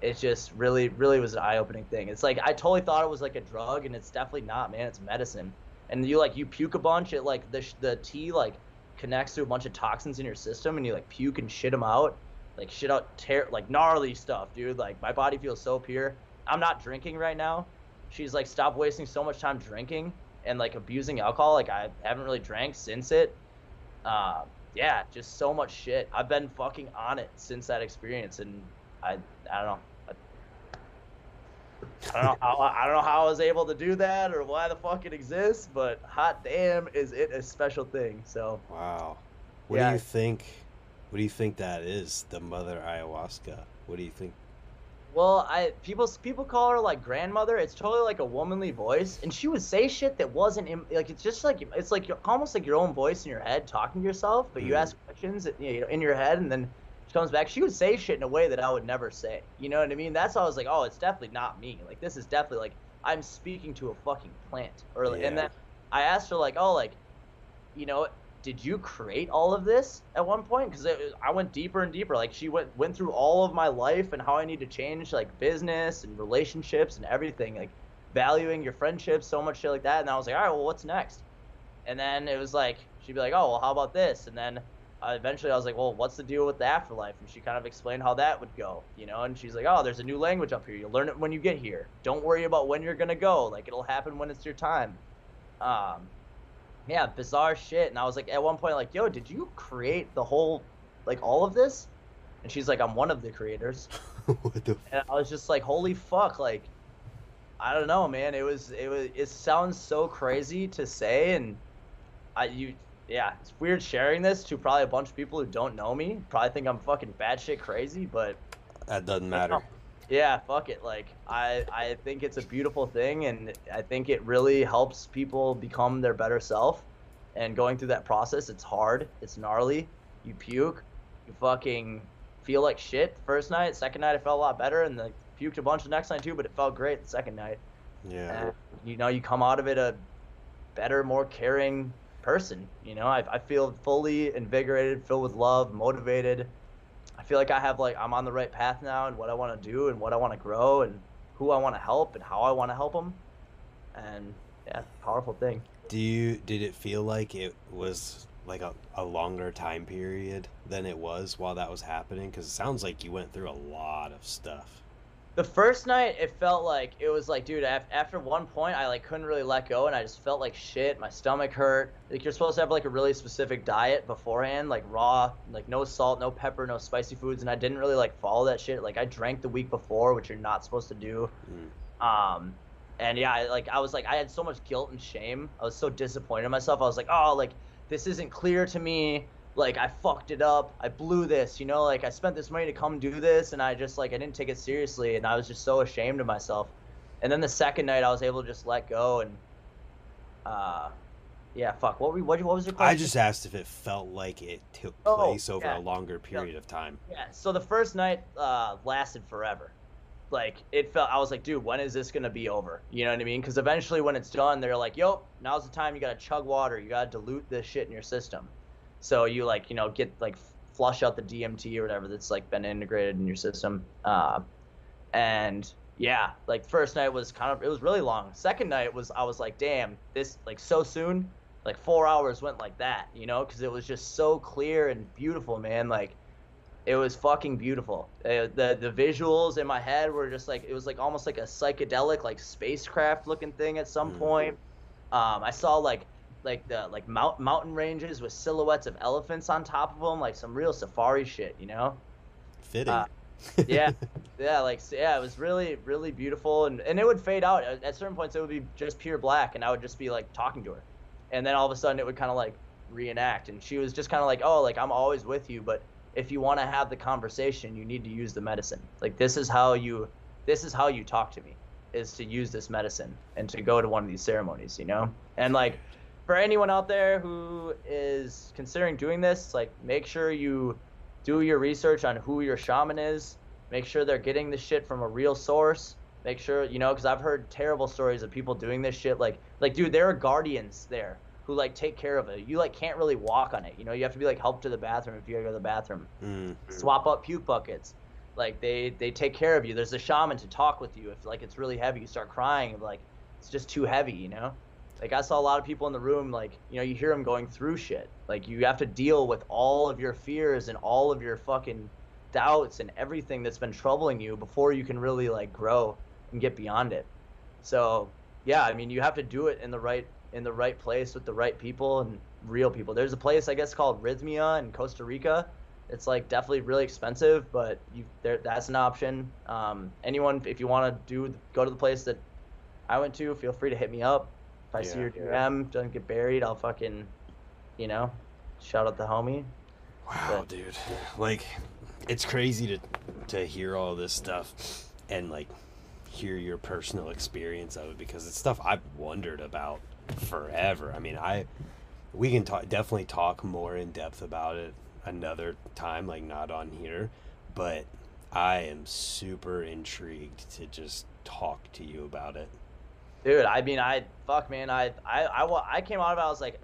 it just really, really was an eye opening thing. It's like I totally thought it was like a drug, and it's definitely not, man. It's medicine. And you like you puke a bunch, it like the the tea like connects to a bunch of toxins in your system, and you like puke and shit them out, like shit out tear like gnarly stuff, dude. Like my body feels so pure. I'm not drinking right now. She's like, stop wasting so much time drinking and like abusing alcohol. Like I haven't really drank since it. Uh, yeah, just so much shit. I've been fucking on it since that experience, and I I don't know. I, don't know how I don't know how I was able to do that or why the fuck it exists, but hot damn, is it a special thing? So wow, what Yeah. do you think? What do you think that is? The mother ayahuasca. What do you think? Well, I people people call her like grandmother. It's totally like a womanly voice, and she would say shit that wasn't in, like it's just like it's like almost like your own voice in your head talking to yourself, but you Mhm. ask questions you know in your head, and then she comes back. She would say shit in a way that I would never say. You know what I mean? That's why I was like, oh, it's definitely not me. Like this is definitely like I'm speaking to a fucking plant. Or like, and then I asked her like, oh, like, you know, did you create all of this at one point? Because I went deeper and deeper. Like she went went through all of my life and how I need to change like business and relationships and everything, like valuing your friendships, so much shit like that. And I was like, all right, well, what's next? And then it was like she'd be like, oh, well, how about this? And then uh, eventually I was like, well, what's the deal with the afterlife? And she kind of explained how that would go, you know. And she's like, oh, there's a new language up here. You'll learn it when you get here. Don't worry about when you're gonna go. Like it'll happen when it's your time. Um, yeah, bizarre shit. And I was like, at one point, like, yo, did you create the whole, like, all of this? And she's like, I'm one of the creators. what the? And I was just like, holy fuck, like, I don't know, man. It was, it was, it sounds so crazy to say, and I, you, yeah, it's weird sharing this to probably a bunch of people who don't know me. Probably think I'm fucking batshit crazy, but That doesn't matter. Yeah, fuck it. Like I I think it's a beautiful thing and I think it really helps people become their better self. And going through that process, it's hard, it's gnarly. You puke, you fucking feel like shit first night. Second night I felt a lot better and like puked a bunch the next night too, but it felt great the second night. Yeah. And, you know, you come out of it a better, more caring person. You know, I, I feel fully invigorated, filled with love, motivated. I feel like I have like I'm on the right path now and what I want to do and what I want to grow and who I want to help and how I want to help them. And yeah, powerful thing. Do you did it feel like it was like a, a longer time period than it was while that was happening? Because it sounds like you went through a lot of stuff. The first night, it felt like it was like, dude. af- After one point, I like couldn't really let go, and I just felt like shit. My stomach hurt. Like you're supposed to have like a really specific diet beforehand, like raw, like no salt, no pepper, no spicy foods, and I didn't really like follow that shit. Like I drank the week before, which you're not supposed to do. Mm. Um, and yeah, I, like I was like I had so much guilt and shame. I was so disappointed in myself. I was like, oh, like this isn't clear to me. Like I fucked it up. I blew this. You know, like I spent this money to come do this, and I just like I didn't take it seriously, and I was just so ashamed of myself. And then the second night, I was able to just let go and, uh, yeah, fuck. What were what, what was your question? I just asked if it felt like it took Oh, place over yeah. a longer period of time. Yeah. So the first night uh, lasted forever. Like it felt. I was like, dude, when is this gonna be over? You know what I mean? Because eventually, when it's done, they're like, yo, now's the time. You gotta chug water. You gotta dilute this shit in your system. So you like, you know, get like flush out the DMT or whatever that's like been integrated in your system. Uh, and yeah, like first night was kind of it was really long. Second night was I was like, damn, this like so soon. Like four hours went like that, you know, because it was just so clear and beautiful, man. Like it was fucking beautiful. Uh, the the visuals in my head were just like it was like almost like a psychedelic like spacecraft looking thing at some Mhm. point. Um, I saw like like the like mount, mountain ranges with silhouettes of elephants on top of them, like some real safari shit, you know? Fitting. Uh, yeah. Yeah, like yeah, it was really really beautiful, and and it would fade out at, at certain points. It would be just pure black, and I would just be like talking to her, and then all of a sudden it would kind of like reenact, and she was just kind of like, oh, like I'm always with you, but if you want to have the conversation, you need to use the medicine. Like this is how you this is how you talk to me is to use this medicine and to go to one of these ceremonies, you know? And like for anyone out there who is considering doing this, like make sure you do your research on who your shaman is. Make sure they're getting the shit from a real source. Make sure, you know, because I've heard terrible stories of people doing this shit. Like, like, dude, there are guardians there who like take care of it. You like can't really walk on it. You know, you have to be like helped to the bathroom if you gotta go to the bathroom. Mm. Swap up puke buckets. Like they they take care of you. There's a shaman to talk with you if like it's really heavy. You start crying like it's just too heavy. You know. Like I saw a lot of people in the room, like you know, you hear them going through shit. Like you have to deal with all of your fears and all of your fucking doubts and everything that's been troubling you before you can really like grow and get beyond it. So yeah, I mean, you have to do it in the right in the right place with the right people and real people. There's a place I guess called Rythmia in Costa Rica. It's like definitely really expensive, but you there that's an option. Um, anyone, if you want to do go to the place that I went to, feel free to hit me up. If I see Yeah, your yeah. DM doesn't get buried, I'll fucking, you know, shout out the homie. Wow, But- dude. Like, it's crazy to to hear all this stuff and like hear your personal experience of it because it's stuff I've wondered about forever. I mean, I we can talk definitely talk more in depth about it another time, like not on here, but I am super intrigued to just talk to you about it. Dude, I mean, I fuck, man, I I I, I came out of it. I was like,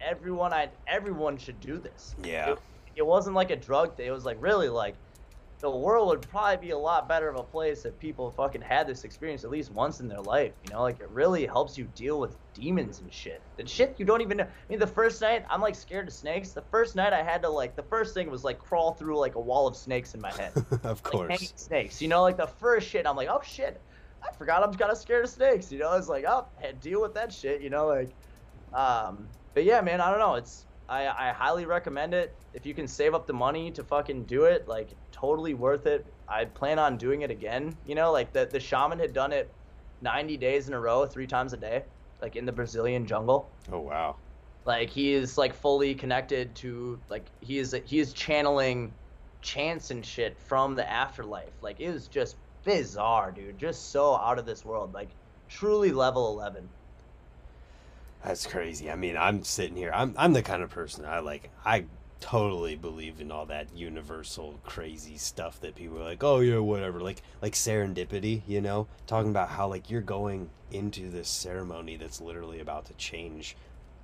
everyone, I everyone should do this. Yeah. It, it wasn't like a drug thing. It was like really like the world would probably be a lot better of a place if people fucking had this experience at least once in their life. You know, like it really helps you deal with demons and shit. And shit you don't even know. I mean, the first night I'm like scared of snakes. The first night I had to like the first thing was like crawl through like a wall of snakes in my head. of like course. snakes. You know, like the first shit, I'm like, oh shit, I forgot I'm kind of scared of snakes. You know, it's like, oh, deal with that shit. You know, like, um, but yeah, man, I don't know. It's I I highly recommend it if you can save up the money to fucking do it. Like, totally worth it. I plan on doing it again. You know, like the the shaman had done it 90 days in a row, three times a day, like in the Brazilian jungle Oh wow. like he is like fully connected to like he is he is channeling chants and shit from the afterlife like it was just bizarre dude just so out of this world like truly level 11 That's crazy. I mean, I'm sitting here. I'm I'm the kind of person I like. I totally believe in all that universal crazy stuff that people are like, oh yeah, whatever. Like like serendipity, you know, talking about how like you're going into this ceremony that's literally about to change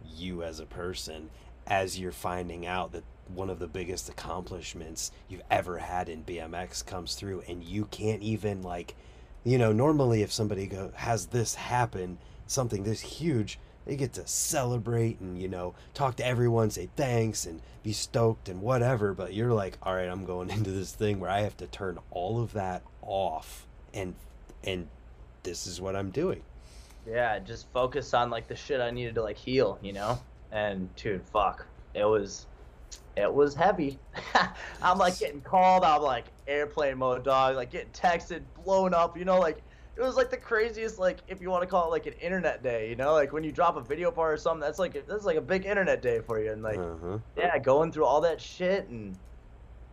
you as a person as you're finding out that one of the biggest accomplishments you've ever had in BMX comes through and you can't even like you know normally if somebody go, has this happen something this huge they get to celebrate and you know talk to everyone say thanks and be stoked and whatever but you're like all right i'm going into this thing where i have to turn all of that off and and this is what i'm doing. Yeah just focus on like the shit i needed to like heal you know? And dude fuck. It was it was heavy. I'm like getting called. I'm like airplane mode dog like getting texted blown up you know like it was like the craziest like if you want to call it like an internet day you know like when you drop a video part or something that's like that's like a big internet day for you and like uh-huh. yeah going through all that shit and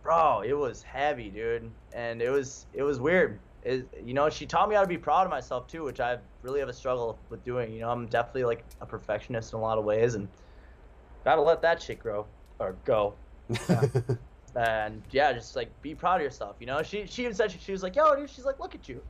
bro it was heavy dude and it was it was weird. It, you know she taught me how to be proud of myself too which i really have a struggle with doing you know i'm definitely like a perfectionist in a lot of ways and gotta let that shit grow or go. And yeah just like be proud of yourself you know? She she even said she, she was like yo dude she's like look at you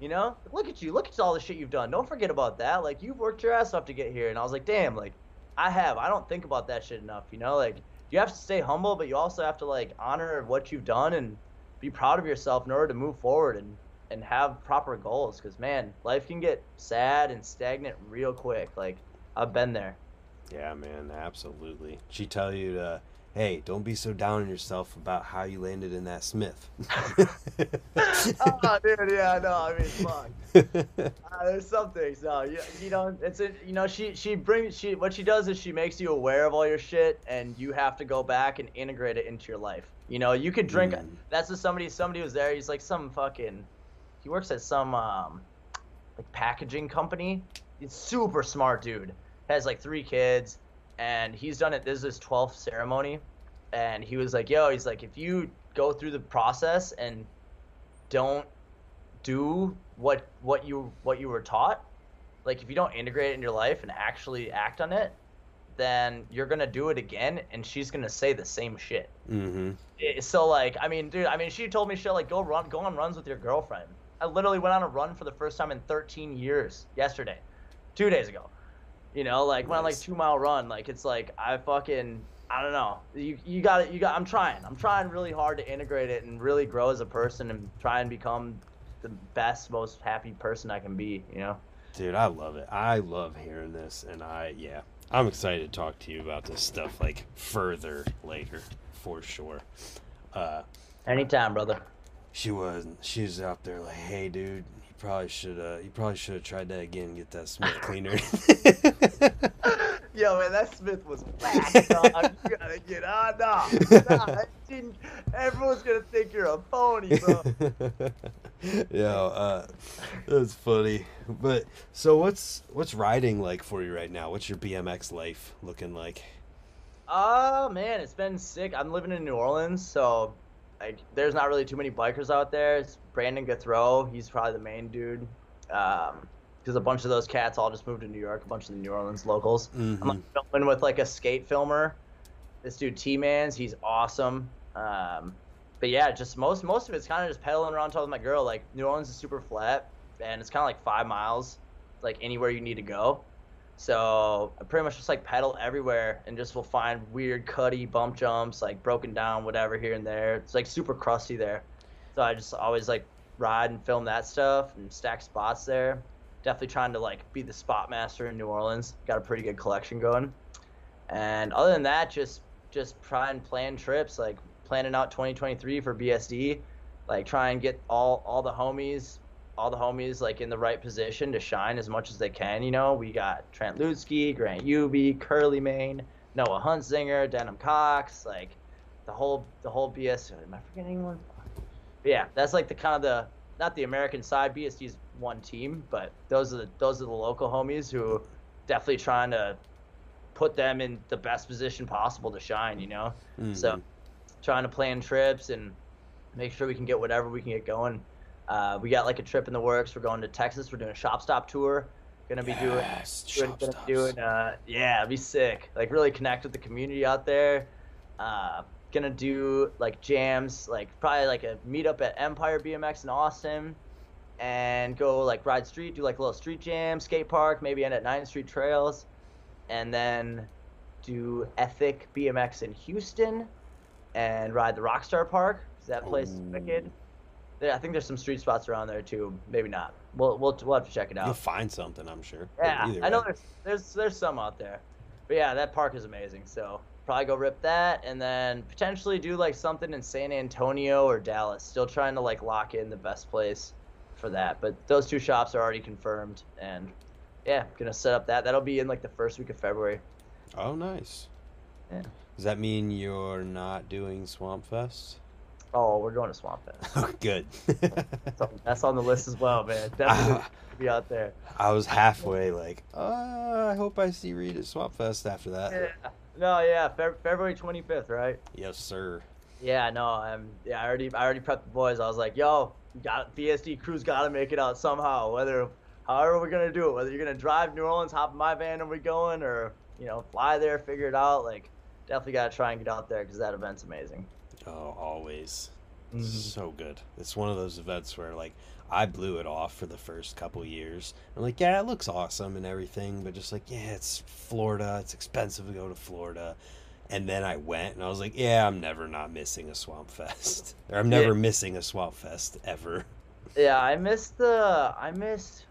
you know? Look at you. Look at all the shit you've done. Don't forget about that. Like you've worked your ass off to get here. And i was like damn like i have. I don't think about that shit enough you know? Like you have to stay humble but you also have to like honor what you've done and be proud of yourself in order to move forward and and have proper goals because man life can get sad and stagnant real quick. Like i've been there yeah man absolutely she tell you to hey, don't be so down on yourself about how you landed in that Smith. oh, dude, yeah, no, I mean, fuck. Uh, there's some things, no, you, you know, it's a, you know, she she brings she what she does is she makes you aware of all your shit, and you have to go back and integrate it into your life. You know, you could drink. Mm. That's what somebody somebody was there. He's like some fucking. He works at some um, like packaging company. He's super smart dude. Has like three kids, and he's done it. This is his twelfth ceremony, and he was like, "Yo," he's like, if you go through the process and don't do what what you what you were taught, like if you don't integrate it in your life and actually act on it, then you're gonna do it again, and she's gonna say the same shit. mm-hmm. It- so like I mean, dude, I mean, she told me shit like go run, go on runs with your girlfriend. I literally went on a run for the first time in 13 years yesterday, two days ago. You know, like went on like two mile run. Like it's like I fucking I don't know. You you got it. You got. I'm trying. I'm trying really hard to integrate it and really grow as a person and try and become the best, most happy person I can be. You know. Dude, I love it. I love hearing this, and I yeah, I'm excited to talk to you about this stuff like further later for sure. Uh, Anytime, brother. she was she was out there like, hey, dude, probably should uh, you probably should have tried that again. and Get that Smith cleaner. Yo, man, that Smith was whack, dog. You gotta get on, nah, nah. Everyone's gonna think you're a pony, bro. Yo, uh, that's funny. But so what's what's riding like for you right now? What's your BMX life looking like? Oh man, it's been sick. I'm living in New Orleans, so like, there's not really too many bikers out there. It's Brandon Guthrow. He's probably the main dude. Um, because a bunch of those cats all just moved to New York. A bunch of the New Orleans locals. I'm Mhm. like filming with like a skate filmer. This dude T Man's, he's awesome. Um, but yeah, just most most of it's kind of just pedaling around talking to my girl. Like New Orleans is super flat, and it's kind of like five miles, like anywhere you need to go. So I pretty much just like pedal everywhere and just will find weird cutty bump jumps, like broken down, whatever here and there. It's like super crusty there. So I just always like ride and film that stuff and stack spots there. Definitely trying to like be the spot master in New Orleans. Got a pretty good collection going. And other than that, just just try and plan trips, like planning out 2023 for BSD, like try and get all all the homies, all the homies like in the right position to shine as much as they can. You know, we got Trent Lutzke, Grant Uby, Curly Main, Noah Huntsinger, Denham Cox, like the whole the whole BS. Am I forgetting anyone? But yeah, that's like the kind of the not the American side. BSD's one team, but those are the those are the local homies who definitely trying to put them in the best position possible to shine. You know, so Mhm. trying to plan trips and make sure we can get whatever we can get going. Uh, we got like a trip in the works. We're going to Texas. We're doing a shop stop tour. Gonna be doing Yes, doing, shop gonna stops. doing uh yeah be sick like really connect with the community out there uh gonna do like jams like probably like a meetup at empire bmx in austin and go like ride street do like a little street jam skate park maybe end at 9th street trails and then do ethic bmx in houston and ride the rockstar park that place is wicked Ooh. I think there's some street spots around there too maybe not we'll, we'll, we'll have to check it out You'll find something, I'm sure. Yeah, I know there's, there's there's some out there, but yeah, that park is amazing. So probably go rip that, and then potentially do like something in San Antonio or Dallas. Still trying to like lock in the best place for that, but those two shops are already confirmed, and yeah, gonna set up that. That'll be in like the first week of February. Oh, nice. Yeah. Does that mean you're not doing Swamp Fest? Oh, we're going to Swamp Fest. Oh, good. So that's on the list as well, man. Definitely Ah. be out there. I was halfway like, uh, I hope I see Reed at Swamp Fest after that. Yeah. No, yeah, Feb- February 25th, right? Yes, sir. Yeah, no, I'm. Yeah, I already, I already prepped the boys. I was like, "Yo, got BSD crew's got to make it out somehow. Whether, however we're gonna do it. Whether you're gonna drive New Orleans, hop in my van and we're going, or you know, fly there, figure it out. Like, definitely gotta try and get out there because that event's amazing. Oh, always. Mhm. So good. It's one of those events where like I blew it off for the first couple years. I'm like, yeah, it looks awesome and everything, but just like, yeah, it's Florida. It's expensive to go to Florida. And then I went and I was like, yeah, I'm never not missing a Swamp Fest. Or I'm never Yeah. missing a Swamp Fest ever. Yeah, I missed the. I missed.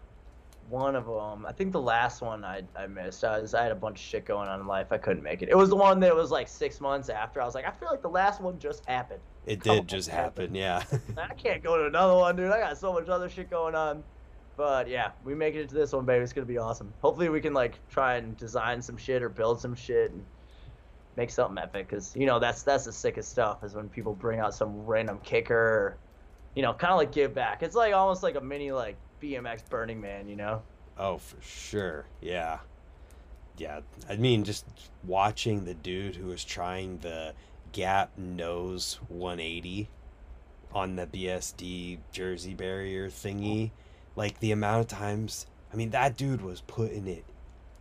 One of them. I think the last one I, I missed. I, was, I had a bunch of shit going on in life. I couldn't make it. It was the one that was like six months after. I was like, I feel like the last one just happened. It did just happen, yeah. I can't go to another one, dude. I got so much other shit going on. But yeah, we make it to this one, baby. It's gonna be awesome. Hopefully, we can like try and design some shit or build some shit and make something epic. Cause you know that's that's the sickest stuff is when people bring out some random kicker, or, you know, kind of like give back. It's like almost like a mini like BMX Burning Man, you know? Oh, for sure. Yeah. Yeah. I mean, just watching the dude who was trying the Gap Nose 180 on the BSD jersey barrier thingy, like the amount of times, I mean, that dude was putting it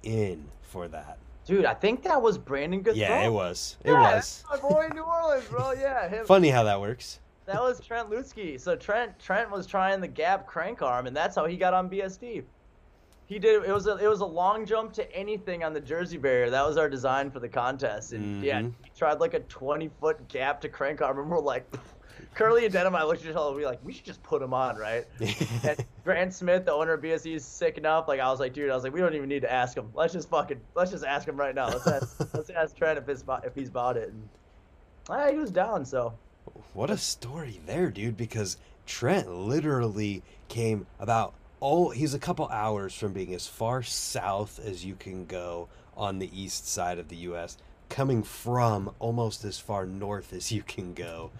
in for that. Dude, I think that was Brandon Good. Yeah, it was. It yeah, was. my boy in New Orleans, bro. Yeah, him. Funny how that works. That was Trent Lutzke. So Trent Trent was trying the gap crank arm, and that's how he got on BSD. He did. It was a it was a long jump to anything on the jersey barrier. That was our design for the contest, and Mm-hmm. yeah, he tried like a twenty foot gap to crank arm, and we're like, Curly and Denim, I looked at each other, and we were like, we should just put him on, right? and Grant Smith, the owner of BSD, is sick enough. Like I was like, dude, I was like, we don't even need to ask him. Let's just fucking let's just ask him right now. Let's ask let's ask Trent if it's if he's bought it. And ah, he was down, so. What a story there, dude, because Trent literally came about oh he's a couple hours from being as far south as you can go on the east side of the US, coming from almost as far north as you can go.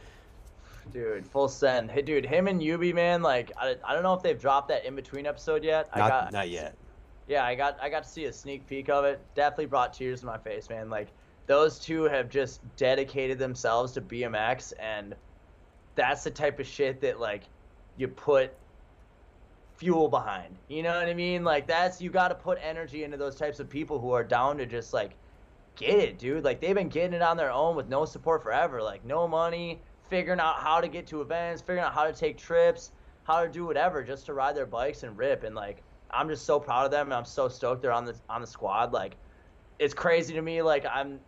Dude, full send. Hey, dude, him and Yubi, man, like I, I don't know if they've dropped that in between episode yet. I Not got, not yet. Yeah, I got I got to see a sneak peek of it. Definitely brought tears to my face, man. Like those two have just dedicated themselves to BMX, and that's the type of shit that like you put fuel behind. You know what I mean? Like that's you got to put energy into those types of people who are down to just like get it, dude. Like they've been getting it on their own with no support forever. Like no money, figuring out how to get to events, figuring out how to take trips, how to do whatever just to ride their bikes and rip. And like I'm just so proud of them and I'm so stoked they're on the on the squad. Like it's crazy to me. Like I'm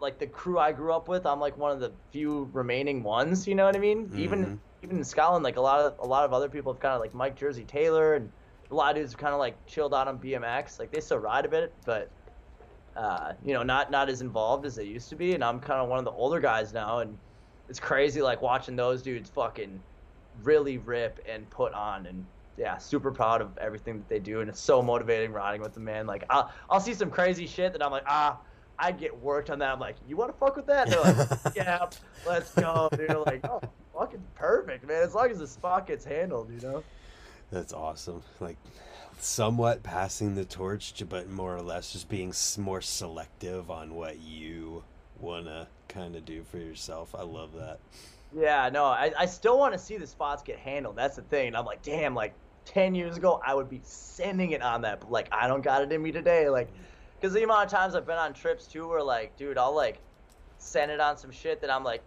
like the crew I grew up with. I'm like one of the few remaining ones. You know what I mean? Mhm. Even even in Scotland, like a lot of a lot of other people have kind of like Mike Jersey Taylor and a lot of dudes have kind of like chilled out on BMX. Like they still ride a bit, but uh, you know, not not as involved as they used to be. And I'm kind of one of the older guys now, and it's crazy like watching those dudes fucking really rip and put on and yeah, super proud of everything that they do, and it's so motivating riding with them, man. Like I'll I'll see some crazy shit that I'm like, ah, I get worked on that. I'm like, you want to fuck with that? They're like, yeah, let's go. They're like, oh, fucking perfect, man. As long as the spot gets handled, you know. That's awesome. Like somewhat passing the torch, but more or less just being more selective on what you want to kind of do for yourself. I love that. Yeah, no, I, I still want to see the spots get handled. That's the thing. I'm like, damn, like 10 years ago, I would be sending it on that. But, like, I don't got it in me today. Like, because the amount of times I've been on trips, too, where, like, dude, I'll, like, send it on some shit that I'm, like,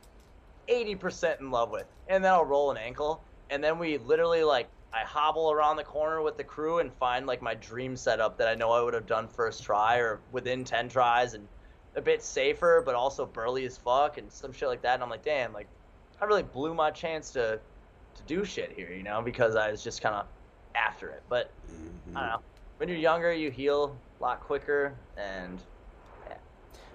80% in love with. And then I'll roll an ankle. And then we literally, like, I hobble around the corner with the crew and find, like, my dream setup that I know I would have done first try or within 10 tries and a bit safer, but also burly as fuck and some shit like that. And I'm like, damn, like, I really blew my chance to to do shit here, you know, because I was just kind of after it. But Mhm. I don't know. When you're younger, you heal lot quicker, and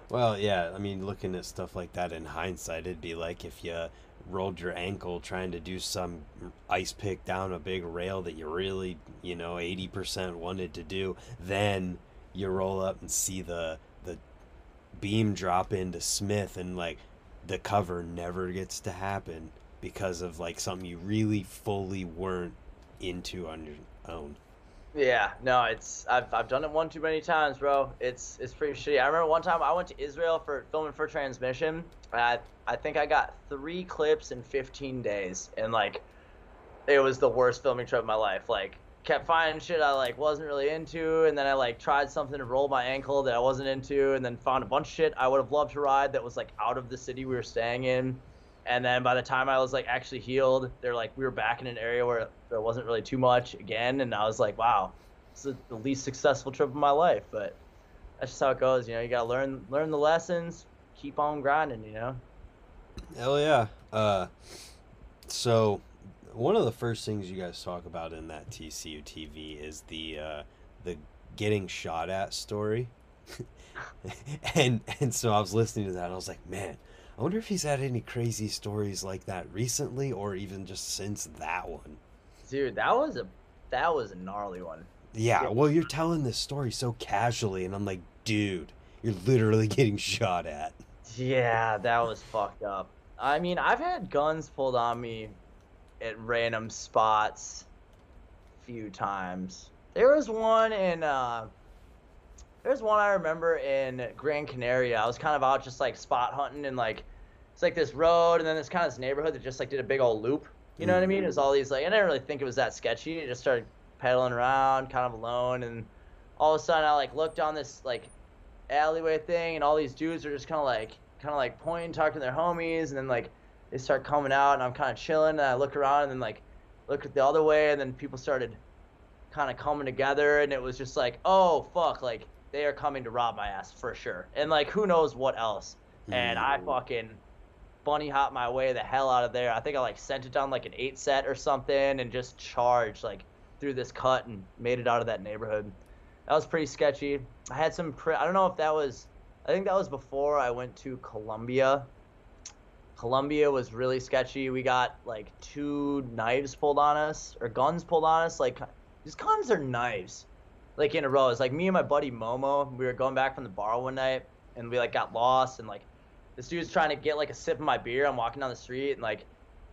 Well, yeah, I mean, looking at stuff like that in hindsight, it'd be like if you rolled your ankle trying to do some ice pick down a big rail that you really, you know, 80% wanted to do, then you roll up and see the the beam drop into Smith and like the cover never gets to happen because of like something you really fully weren't into on your own. Yeah, no, it's I've I've done it one too many times, bro. It's it's pretty shitty. I remember one time I went to Israel for filming for transmission. I I think I got three clips in 15 days, and like, it was the worst filming trip of my life. Like, kept finding shit I like wasn't really into, and then I like tried something to roll my ankle that I wasn't into, and then found a bunch of shit I would have loved to ride that was like out of the city we were staying in. And then by the time I was like actually healed, they're like we were back in an area where there wasn't really too much again, and I was like, wow, this is the least successful trip of my life. But that's just how it goes, you know. You gotta learn learn the lessons, keep on grinding, you know. Hell yeah. Uh, so one of the first things you guys talk about in that TCU TV is the uh, the getting shot at story. and and so I was listening to that and I was like, man, I wonder if he's had any crazy stories like that recently or even just since that one. Dude, that was a that was a gnarly one. Yeah, well, you're telling this story so casually, and I'm like, dude, you're literally getting shot at. Yeah, that was fucked up. I mean, I've had guns pulled on me at random spots a few times. There was one in uh there's one I remember in Gran Canaria. I was kind of out just like spot hunting and like it's like this road and then this kind of this neighborhood that just like did a big old loop. You know what I mean? Mm-hmm. It was all these like I didn't really think it was that sketchy. I just started pedaling around, kind of alone, and all of a sudden I like looked down this like alleyway thing, and all these dudes are just kind of like kind of like pointing, talking to their homies, and then like they start coming out, and I'm kind of chilling, and I look around, and then like look at the other way, and then people started kind of coming together, and it was just like, oh fuck, like they are coming to rob my ass for sure, and like who knows what else, and I Mm. fucking bunny hop my way the hell out of there. I think I like sent it down like an eight set or something, and just charged like through this cut and made it out of that neighborhood. That was pretty sketchy. I had some. Pre- I don't know if that was. I think that was before I went to Colombia. Colombia was really sketchy. We got like two knives pulled on us or guns pulled on us. Like these guns are knives, like in a row. It's like me and my buddy Momo. We were going back from the bar one night and we like got lost and like this dude's trying to get like a sip of my beer. I'm walking down the street and like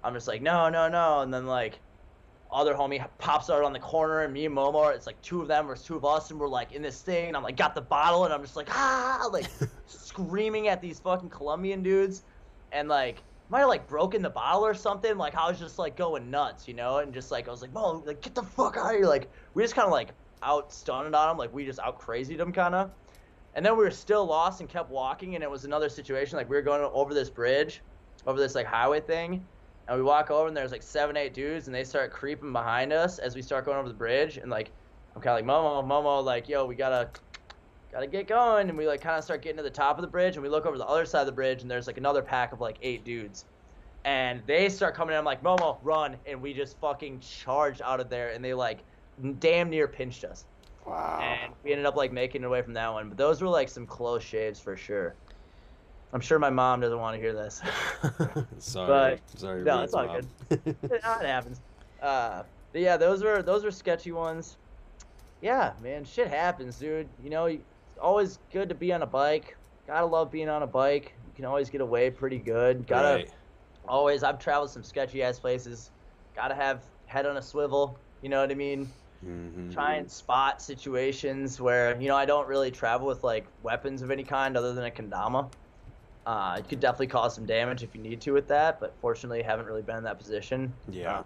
I'm just like no no no and then like other homie pops out on the corner and me and Momo, it's like two of them or two of us and we're like in this thing and I'm like got the bottle and I'm just like ah like screaming at these fucking Colombian dudes and like might have like broken the bottle or something. Like I was just like going nuts, you know, and just like I was like, Mo, like get the fuck out of here. Like we just kind of like out stunned on him, like we just out crazied him kind of. And then we were still lost and kept walking, and it was another situation. Like we were going over this bridge, over this like highway thing, and we walk over, and there's like seven, eight dudes, and they start creeping behind us as we start going over the bridge, and like I'm kind of like Momo, Momo, like yo, we gotta gotta get going and we like kind of start getting to the top of the bridge and we look over the other side of the bridge and there's like another pack of like eight dudes and they start coming in i'm like momo run and we just fucking charged out of there and they like damn near pinched us. Wow. and we ended up like making it away from that one. But those were like some close shaves for sure. I'm sure my mom doesn't want to hear this. Sorry. sorry. no, Rude's it's all mom. it it happens. Uh but yeah those were those were sketchy ones. Yeah man shit happens dude. You know it's always good to be on a bike. Gotta love being on a bike. You can always get away pretty good. Gotta Right. always i've traveled some sketchy ass places. Gotta have head on a swivel. You know what i mean Mhm. try and spot situations where you know I don't really travel with like weapons of any kind other than a kendama. Uh, it could definitely cause some damage if you need to with that, but fortunately, haven't really been in that position. Yeah. Uh,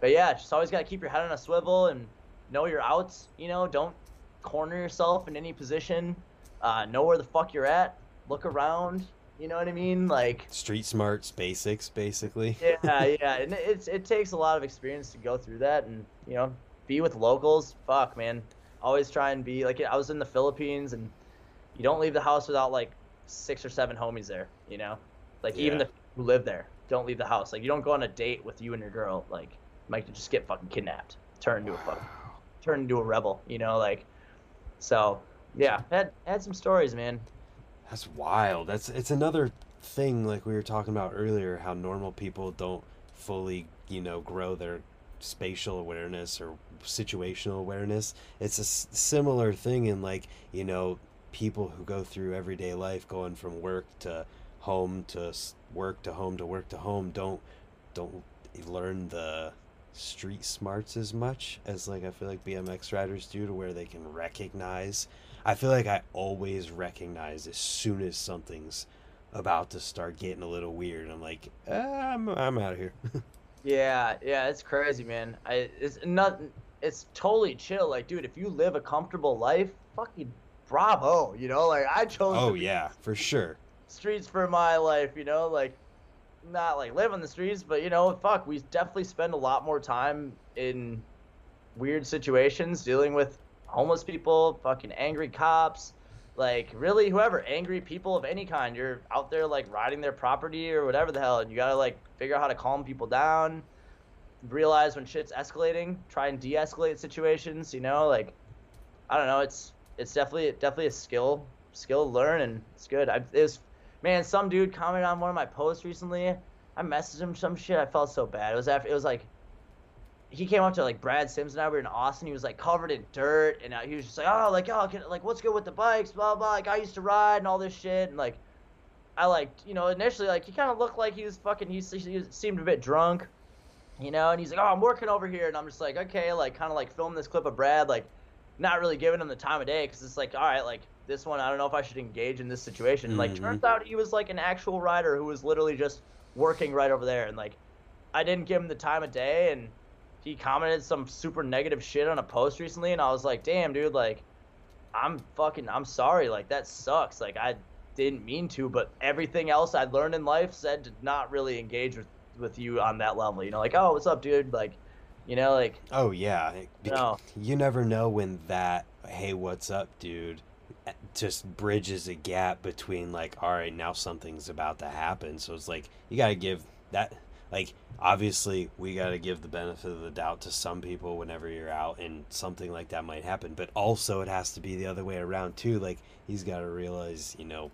but yeah, just always got to keep your head on a swivel and know your outs. You know, don't corner yourself in any position. Uh, know where the fuck you're at. Look around. You know what I mean? Like, Street smarts, basics, basically. yeah, yeah, and it's it takes a lot of experience to go through that, and you know, be with locals. Fuck, man, always try and be like I was in the Philippines, and you don't leave the house without like six or seven homies there. You know, like even Yeah. the people who live there don't leave the house. Like you don't go on a date with you and your girl. Like you might just get fucking kidnapped, turn into a fucking, turn into a rebel. You know, like so. Yeah, had had some stories, man. That's wild. That's it's another thing like we were talking about earlier how normal people don't fully, you know, grow their spatial awareness or situational awareness. It's a s- similar thing in like, you know, people who go through everyday life going from work to home to work to home to work to home don't don't learn the street smarts as much as like I feel like BMX riders do to where they can recognize I feel like I always recognize as soon as something's about to start getting a little weird. I'm like, ah, I'm I'm out of here. Yeah, yeah, it's crazy, man. I it's not it's totally chill. Like, dude, if you live a comfortable life, fucking bravo, you know? Like I chose oh yeah, for sure. streets for my life, you know, like not like live on the streets, but you know, fuck, we definitely spend a lot more time in weird situations dealing with homeless people, fucking angry cops, like really whoever, angry people of any kind. You're out there like riding their property or whatever the hell, and you gotta like figure out how to calm people down. Realize when shit's escalating, try and de-escalate situations. You know, like I don't know. It's it's definitely definitely a skill skill learn, and it's good. I it was man, some dude commented on one of my posts recently. I messaged him some shit. I felt so bad. It was after it was like he came up to like Brad Sims and I were in Austin. He was like covered in dirt, and he was just like, "Oh, like, oh, can, like, what's good with the bikes? Blah blah. Like, I used to ride and all this shit." And like, I like, you know, initially like he kind of looked like he was fucking. He, he seemed a bit drunk, you know. And he's like, "Oh, I'm working over here," and I'm just like, "Okay," like, kind of like film this clip of Brad, like, not really giving him the time of day because it's like, all right, like this one, I don't know if I should engage in this situation. Mm-hmm. Like, turns out he was like an actual rider who was literally just working right over there, and like, I didn't give him the time of day and he commented some super negative shit on a post recently, and I was like, damn, dude, like, I'm fucking, I'm sorry, like that sucks. Like I didn't mean to, but everything else I'd learned in life said to not really engage with with you on that level. You know, like, oh, what's up, dude? Like, you know, like. Oh yeah, no. you never know when that, hey, what's up, dude, eh, just bridges a gap between like, all right, now something's about to happen. So it's like you got to give that like obviously we got to give the benefit of the doubt to some people whenever you're out and something like that might happen but also it has to be the other way around too like he's got to realize you know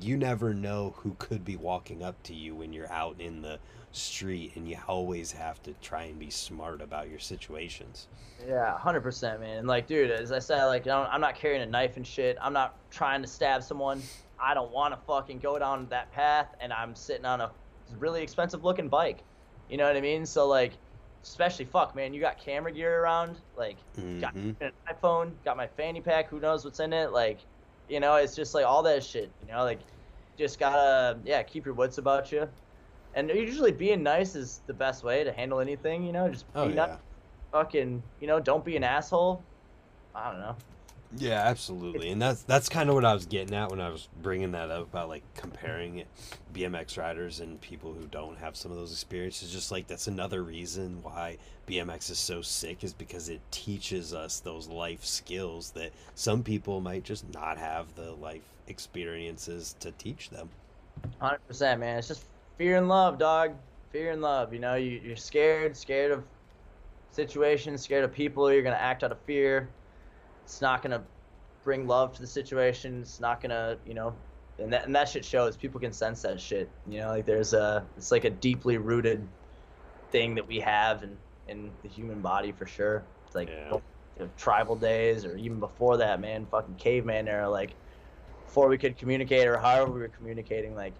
you never know who could be walking up to you when you're out in the street and you always have to try and be smart about your situations yeah 100% man and like dude as i said like i'm not carrying a knife and shit i'm not trying to stab someone i don't want to fucking go down that path and i'm sitting on a really expensive looking bike. You know what I mean? So like, especially fuck, man, you got camera gear around, like mm-hmm. got an iPhone, got my fanny pack, who knows what's in it, like, you know, it's just like all that shit. You know, like, just gotta yeah keep your wits about you, and usually being nice is the best way to handle anything. You know, just oh, be yeah. not fucking you know don't be an asshole. I don't know. Yeah, absolutely, and that's that's kind of what I was getting at when I was bringing that up about like comparing it, BMX riders and people who don't have some of those experiences. Just like that's another reason why BMX is so sick is because it teaches us those life skills that some people might just not have the life experiences to teach them. Hundred percent, man. It's just fear and love, dog. Fear and love. You know, you, you're scared, scared of situations, scared of people. You're gonna act out of fear it's not gonna bring love to the situation. It's not gonna, you know, and that and that shit shows. People can sense that shit. You know, like there's a, it's like a deeply rooted thing that we have in in the human body for sure. It's like yeah. you know, tribal days or even before that, man, fucking caveman era, like before we could communicate or however we were communicating, like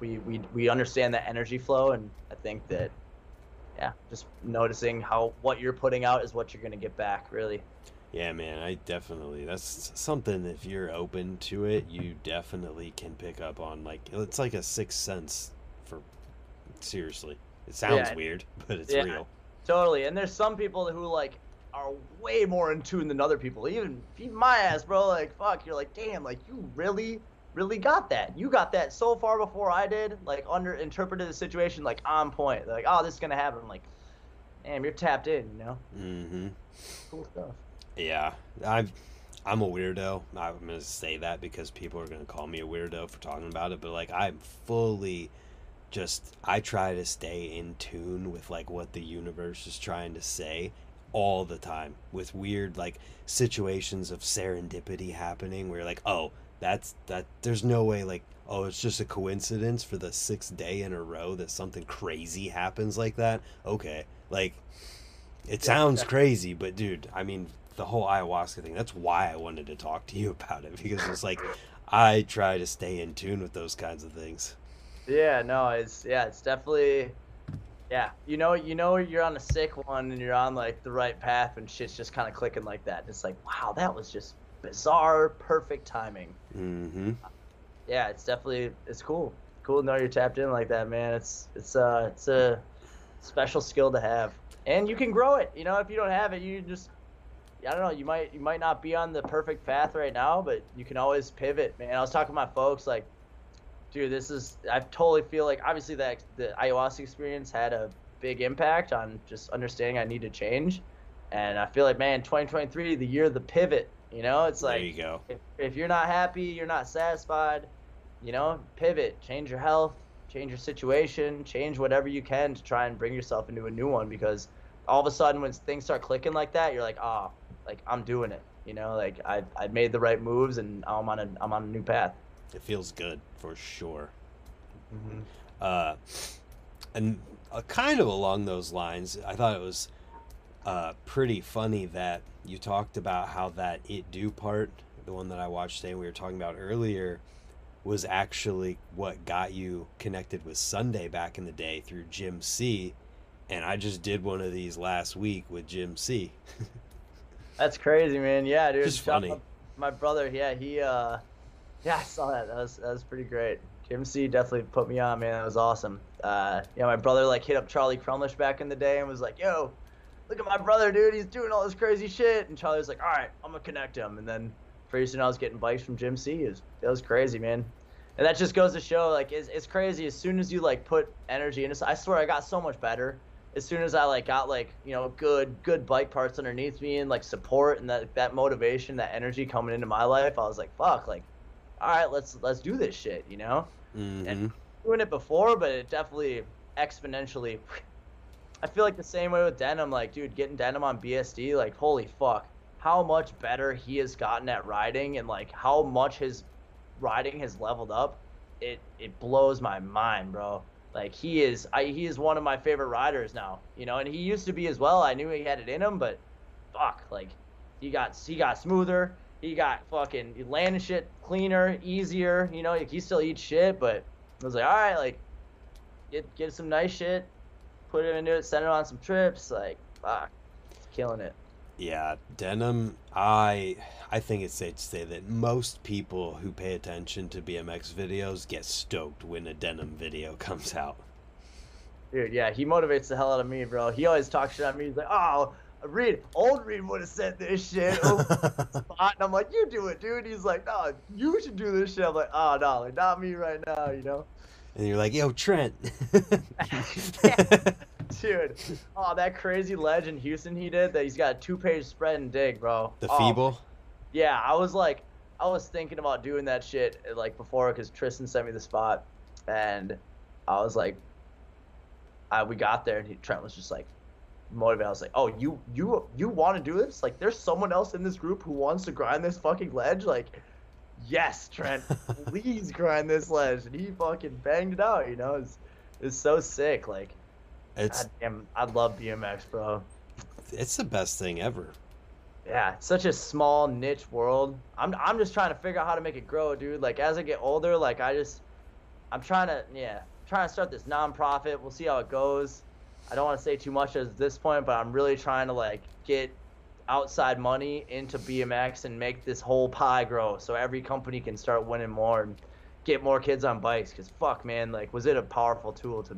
we we we understand that energy flow, and I think that yeah, just noticing how what you're putting out is what you're gonna get back, really. Yeah, man, I definitely. That's something. If you're open to it, you definitely can pick up on. Like it's like a sixth sense. For seriously, it sounds yeah. weird, but it's yeah, real. Totally. And there's some people who like are way more in tune than other people. Even, even my ass, bro. Like fuck, you're like, damn, like you really, really got that. You got that so far before I did. Like under interpreted the situation like on point. Like, oh, this is gonna happen. Like, damn, you're tapped in. You know. Mm-hmm. Cool stuff. Yeah, I'm. I'm a weirdo. I'm gonna say that because people are gonna call me a weirdo for talking about it. But like, I'm fully just. I try to stay in tune with like what the universe is trying to say all the time with weird like situations of serendipity happening where you're like, oh, that's that. There's no way like oh, it's just a coincidence for the sixth day in a row that something crazy happens like that. Okay, like it sounds crazy, but dude, I mean, the whole ayahuasca thing. That's why I wanted to talk to you about it because it's like I try to stay in tune with those kinds of things. Yeah, no, it's yeah, it's definitely yeah. You know, you know you're on a sick one and you're on like the right path and shit's just kind of clicking like that. It's like, wow, that was just bizarre, perfect timing. Mm-hmm. Yeah, it's definitely it's cool. Cool to know you're tapped in like that, man. It's it's uh it's a special skill to have. And you can grow it. You know, if you don't have it, you just I don't know. You might you might not be on the perfect path right now, but you can always pivot, man. I was talking to my folks like, dude, this is. I totally feel like obviously that the ayahuasca experience had a big impact on just understanding I need to change, and I feel like man, 2023, the year of the pivot. You know, it's like there you go. If, if you're not happy, you're not satisfied. You know, pivot, change your health, change your situation, change whatever you can to try and bring yourself into a new one because all of a sudden when things start clicking like that, you're like, oh, like I'm doing it. You know, like I I made the right moves and I'm on a I'm on a new path. It feels good for sure. Mm-hmm. Uh, and uh, kind of along those lines, I thought it was uh, pretty funny that you talked about how that it do part, the one that I watched today, we were talking about earlier, was actually what got you connected with Sunday back in the day through Jim C. And I just did one of these last week with Jim C. That's crazy, man. Yeah, dude. Just funny. My, brother, yeah, he, uh, yeah, I saw that. That was that was pretty great. Jim C definitely put me on, man. That was awesome. Uh, yeah, my brother like hit up Charlie Crumlish back in the day and was like, "Yo, look at my brother, dude. He's doing all this crazy shit." And Charlie's like, "All right, I'm gonna connect him." And then pretty soon I was getting bikes from Jim C. It was, it was crazy, man. And that just goes to show, like, it's, it's crazy. As soon as you like put energy into, I swear I got so much better. As soon as I like got like you know good good bike parts underneath me and like support and that that motivation, that energy coming into my life, I was like, fuck, like, all right, let's let's do this shit, you know. Mm-hmm. And doing it before, but it definitely exponentially. I feel like the same way with denim. Like, dude, getting denim on BSD, like, holy fuck, how much better he has gotten at riding, and like how much his riding has leveled up. It it blows my mind, bro. Like he is, I, he is one of my favorite riders now. You know, and he used to be as well. I knew he had it in him, but fuck, like he got he got smoother. He got fucking he landing shit cleaner, easier. You know, like, he still eats shit, but I was like, all right, like get get some nice shit, put it into it, send it on some trips. Like, fuck, it's killing it. Yeah, denim. I I think it's safe to say that most people who pay attention to BMX videos get stoked when a denim video comes out. Dude, yeah, he motivates the hell out of me, bro. He always talks shit on me. He's like, oh, Reed, old Reed would have said this shit. And I'm like, you do it, dude. He's like, no, you should do this shit. I'm like, oh, no, like, not me right now, you know? And you're like, yo, Trent. Dude, oh, that crazy ledge in Houston he did that he's got a two page spread and dig, bro. The oh, feeble? Yeah, I was like, I was thinking about doing that shit like before because Tristan sent me the spot. And I was like, I, we got there and he, Trent was just like, motivated. I was like, "Oh, you you you want to do this? Like, there's someone else in this group who wants to grind this fucking ledge. Like, yes, Trent, please grind this ledge." And he fucking banged it out. You know, it's it's so sick. Like, it's I love BMX, bro. It's the best thing ever. Yeah, such a small niche world. I'm I'm just trying to figure out how to make it grow, dude. Like as I get older, like I just I'm trying to yeah, trying to start this nonprofit. We'll see how it goes. I don't want to say too much at this point, but I'm really trying to like get outside money into BMX and make this whole pie grow so every company can start winning more and get more kids on bikes cuz fuck man like was it a powerful tool to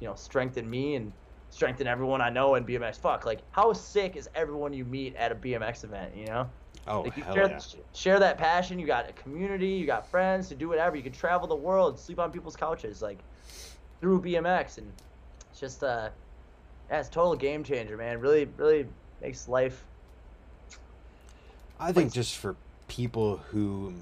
you know strengthen me and strengthen everyone I know in BMX fuck like how sick is everyone you meet at a BMX event you know Oh, like you hell share, yeah. share that passion. You got a community. You got friends to do whatever. You can travel the world, sleep on people's couches, like through BMX, and it's just uh, yeah, it's a total game changer, man. Really, really makes life. I think just for people who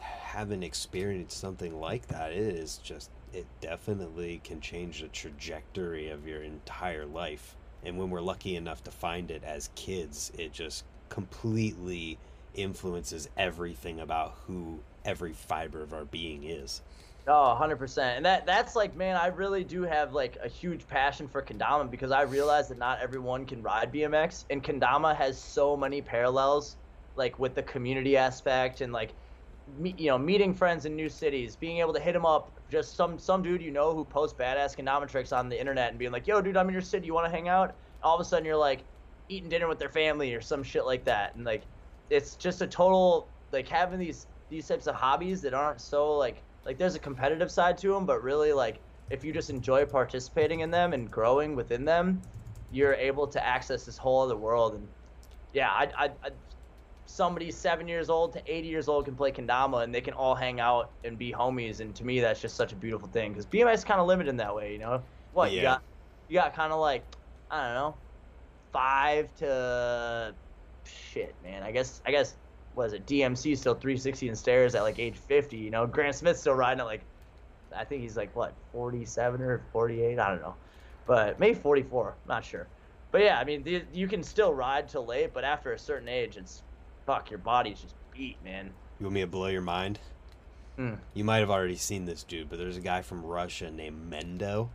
haven't experienced something like that, it is just it definitely can change the trajectory of your entire life. And when we're lucky enough to find it as kids, it just completely influences everything about who every fiber of our being is. Oh, 100%. And that that's like, man, I really do have like a huge passion for kendama because I realize that not everyone can ride BMX and kendama has so many parallels like with the community aspect and like me, you know, meeting friends in new cities, being able to hit them up, just some some dude you know who posts badass tricks on the internet and being like, "Yo, dude, I'm in your city. You want to hang out?" All of a sudden you're like eating dinner with their family or some shit like that. And like it's just a total like having these these types of hobbies that aren't so like like there's a competitive side to them, but really like if you just enjoy participating in them and growing within them, you're able to access this whole other world. And yeah, I, I, I somebody seven years old to 80 years old can play kendama and they can all hang out and be homies. And to me, that's just such a beautiful thing because BMX is kind of limited in that way, you know. What you got? You got kind of like I don't know, five to shit, man. I guess I guess was it DMC still 360 and stairs at like age 50. You know, Grant Smith's still riding at like I think he's like what 47 or 48. I don't know, but maybe 44. Not sure. But yeah, I mean, the, you can still ride till late, but after a certain age, it's fuck your body's just beat, man. You want me to blow your mind? Hmm. You might have already seen this dude, but there's a guy from Russia named Mendo.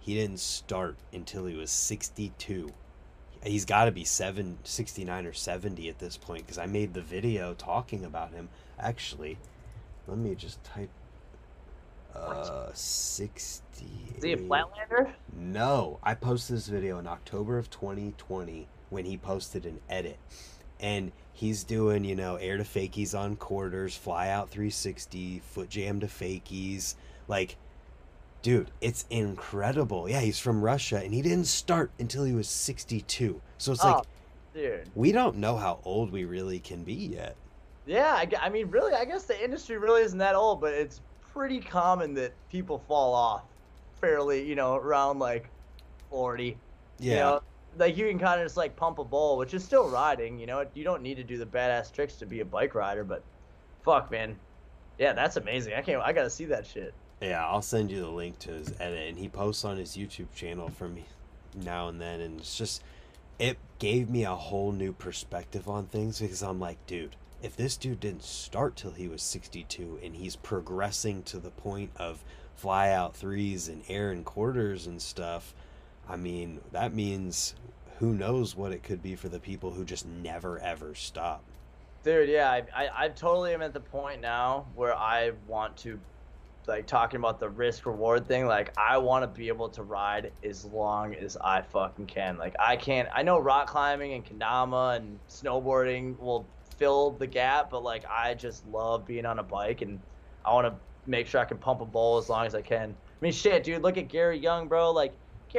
He didn't start until he was 62. He's got to be seven, 69 or 70 at this point because I made the video talking about him. Actually, let me just type uh 60 Is he a flatlander? no, I posted this video in October of 2020 when he posted an edit. And he's doing, you know, air to fakies on quarters, fly out 360, foot jam to fakies. Like, dude, it's incredible. Yeah, he's from Russia and he didn't start until he was 62. So it's oh, like, dude. we don't know how old we really can be yet. Yeah, I, I mean, really, I guess the industry really isn't that old, but it's pretty common that people fall off fairly, you know, around like 40. Yeah. You know, like you can kind of just like pump a bowl, which is still riding. You know, you don't need to do the badass tricks to be a bike rider, but fuck, man, yeah, that's amazing. I can't. I gotta see that shit. Yeah, I'll send you the link to his edit, and he posts on his YouTube channel from now and then, and it's just it gave me a whole new perspective on things because I'm like, dude, if this dude didn't start till he was 62 and he's progressing to the point of fly out threes and air and quarters and stuff, I mean, that means who knows what it could be for the people who just never ever stop. Dude, yeah, I, I, I totally am at the point now where I want to, like, talking about the risk reward thing. Like, I want to be able to ride as long as I fucking can. Like, I can't. I know rock climbing and kendama and snowboarding will fill the gap, but like, I just love being on a bike and I want to make sure I can pump a bowl as long as I can. I mean, shit, dude, look at Gary Young, bro. Like,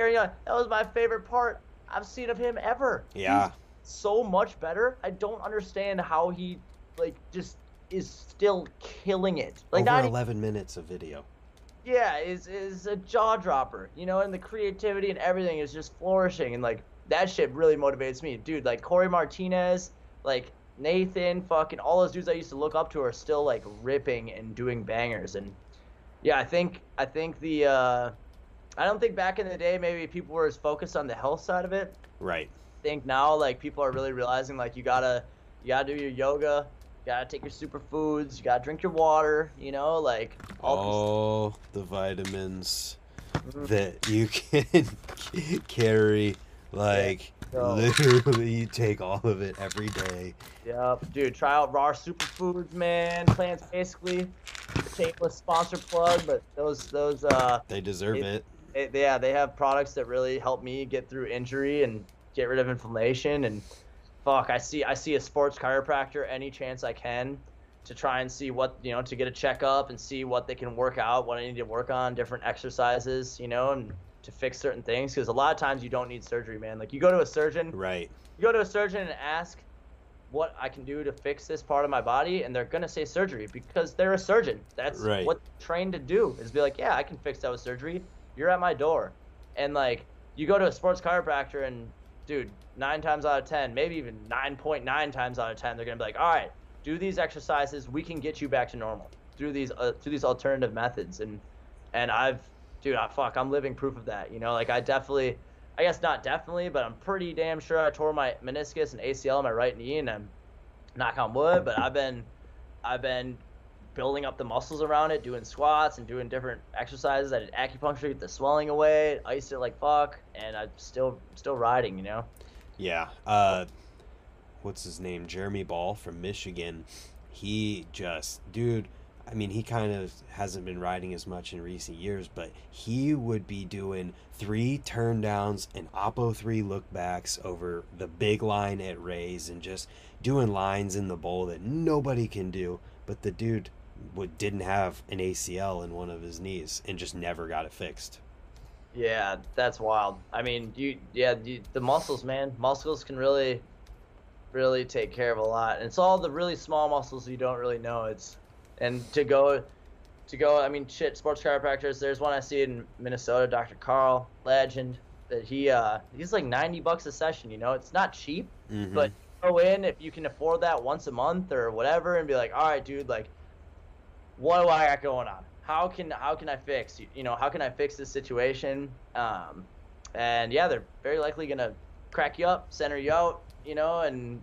Young, that was my favorite part I've seen of him ever. Yeah. so much better. I don't understand how he like just is still killing it. Like Over not even- 11 minutes of video. yeah, is is a jaw dropper. You know, and the creativity and everything is just flourishing and like that shit really motivates me. Dude, like Corey Martinez, like Nathan, fucking all those dudes I used to look up to are still like ripping and doing bangers and yeah, I think I think the uh I don't think back in the day maybe people were as focused on the health side of it Right. think now like people are really realizing like you gotta you gotta do your yoga you gotta take your superfoods you gotta drink your water you know like all all the vitamins Mhm. that you can carry like No. literally you take all of it every day yep dude try out raw superfoods man plants basically shameless sponsor plug but those those uh they deserve It- yeah they have products that really help me get through injury and get rid of inflammation and fuck i see i see a sports chiropractor any chance i can to try and see what you know to get a checkup and see what they can work out what i need to work on different exercises you know and to fix certain things because a lot of times you don't need surgery man like you go to a surgeon right you go to a surgeon and ask what I can do to fix this part of my body, and they're gonna say surgery because they're a surgeon. That's Right. what they're trained to do is be like, yeah, I can fix that with surgery. You're at my door, and like you go to a sports chiropractor, and dude, nine times out of ten, maybe even nine point nine times out of ten, they're gonna be like, all right, do these exercises. We can get you back to normal through these uh, through these alternative methods, and and I've, dude, I, fuck, I'm living proof of that. You know, like I definitely. I guess not definitely, but I'm pretty damn sure I tore my meniscus and ACL in my right knee, and I'm knock on wood. But I've been, I've been building up the muscles around it, doing squats and doing different exercises. I did acupuncture to get the swelling away, iced it like fuck, and I'm still still riding. You know. yeah uh what's his name jeremy ball from michigan he just dude i mean he kind of hasn't been riding as much in recent years but he would be doing three turn downs and oppo three look backs over the big line at rays and just doing lines in the bowl that nobody can do but the dude would, didn't have an acl in one of his knees and just never got it fixed Yeah, that's wild. I mean, you yeah, you, the muscles, man. Muscles can really really take care of a lot. And it's all the really small muscles you don't really know. It's and to go to go, I mean, shit, sports chiropractors, there's one I see in Minnesota, Dr. Carl, legend, that he uh he's like 90 bucks a session, you know. It's not cheap, Mhm. but go in if you can afford that once a month or whatever and be like, "All right, dude, like what do I got going on? how can how can I fix you know how can I fix this situation? Um, and yeah, they're very likely gonna crack you up, center you out, you know, and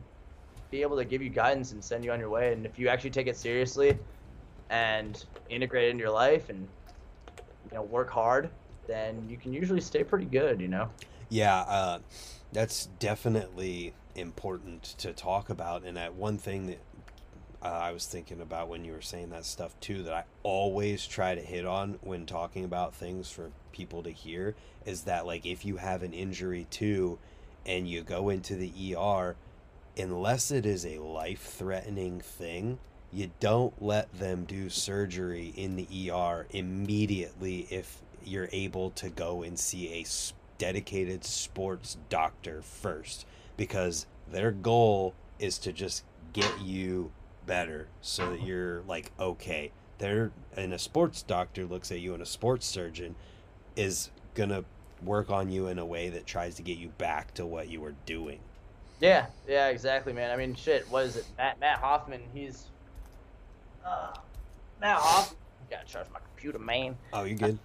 be able to give you guidance and send you on your way. And if you actually take it seriously and integrate it into your life and you know work hard, then you can usually stay pretty good, you know. Yeah, uh, that's definitely important to talk about. And that one thing that uh, I was thinking about when you were saying that stuff too, that I always try to hit on when talking about things for people to hear is that like if you have an injury too, and you go into the ER, unless it is a life-threatening thing, you don't let them do surgery in the ER immediately if you're able to go and see a dedicated sports doctor first because their goal is to just get you better so that you're like okay. They're and a sports doctor looks at you and a sports surgeon is gonna work on you in a way that tries to get you back to what you were doing. Yeah yeah exactly man. I mean shit what is it? Matt matt hoffman he's uh, matt hoffman gotta charge my computer man. Oh you good?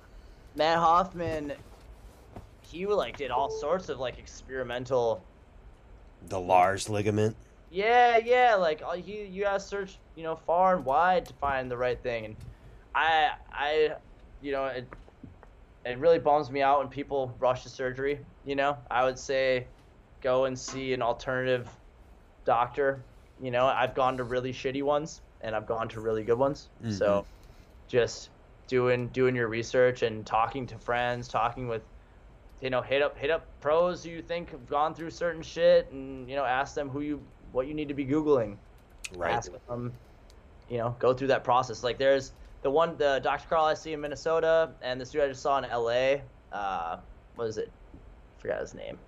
Matt hoffman he like did all sorts of like experimental the lars ligament yeah, yeah. Like you, you gotta search, you know, far and wide to find the right thing. And I, I, you know, it, it really bums me out when people rush to surgery. You know, I would say, go and see an alternative doctor. You know, I've gone to really shitty ones, and I've gone to really good ones. Mm-hmm. So, just doing doing your research and talking to friends, talking with you know, hit up hit up pros who you think have gone through certain shit, and you know, ask them who you what you need to be googling. Right. Ask them, you know, go through that process. Like there's the one, the Dr. Carl I see in Minnesota, and the dude I just saw in L.A. Uh, what is it? I forgot his name.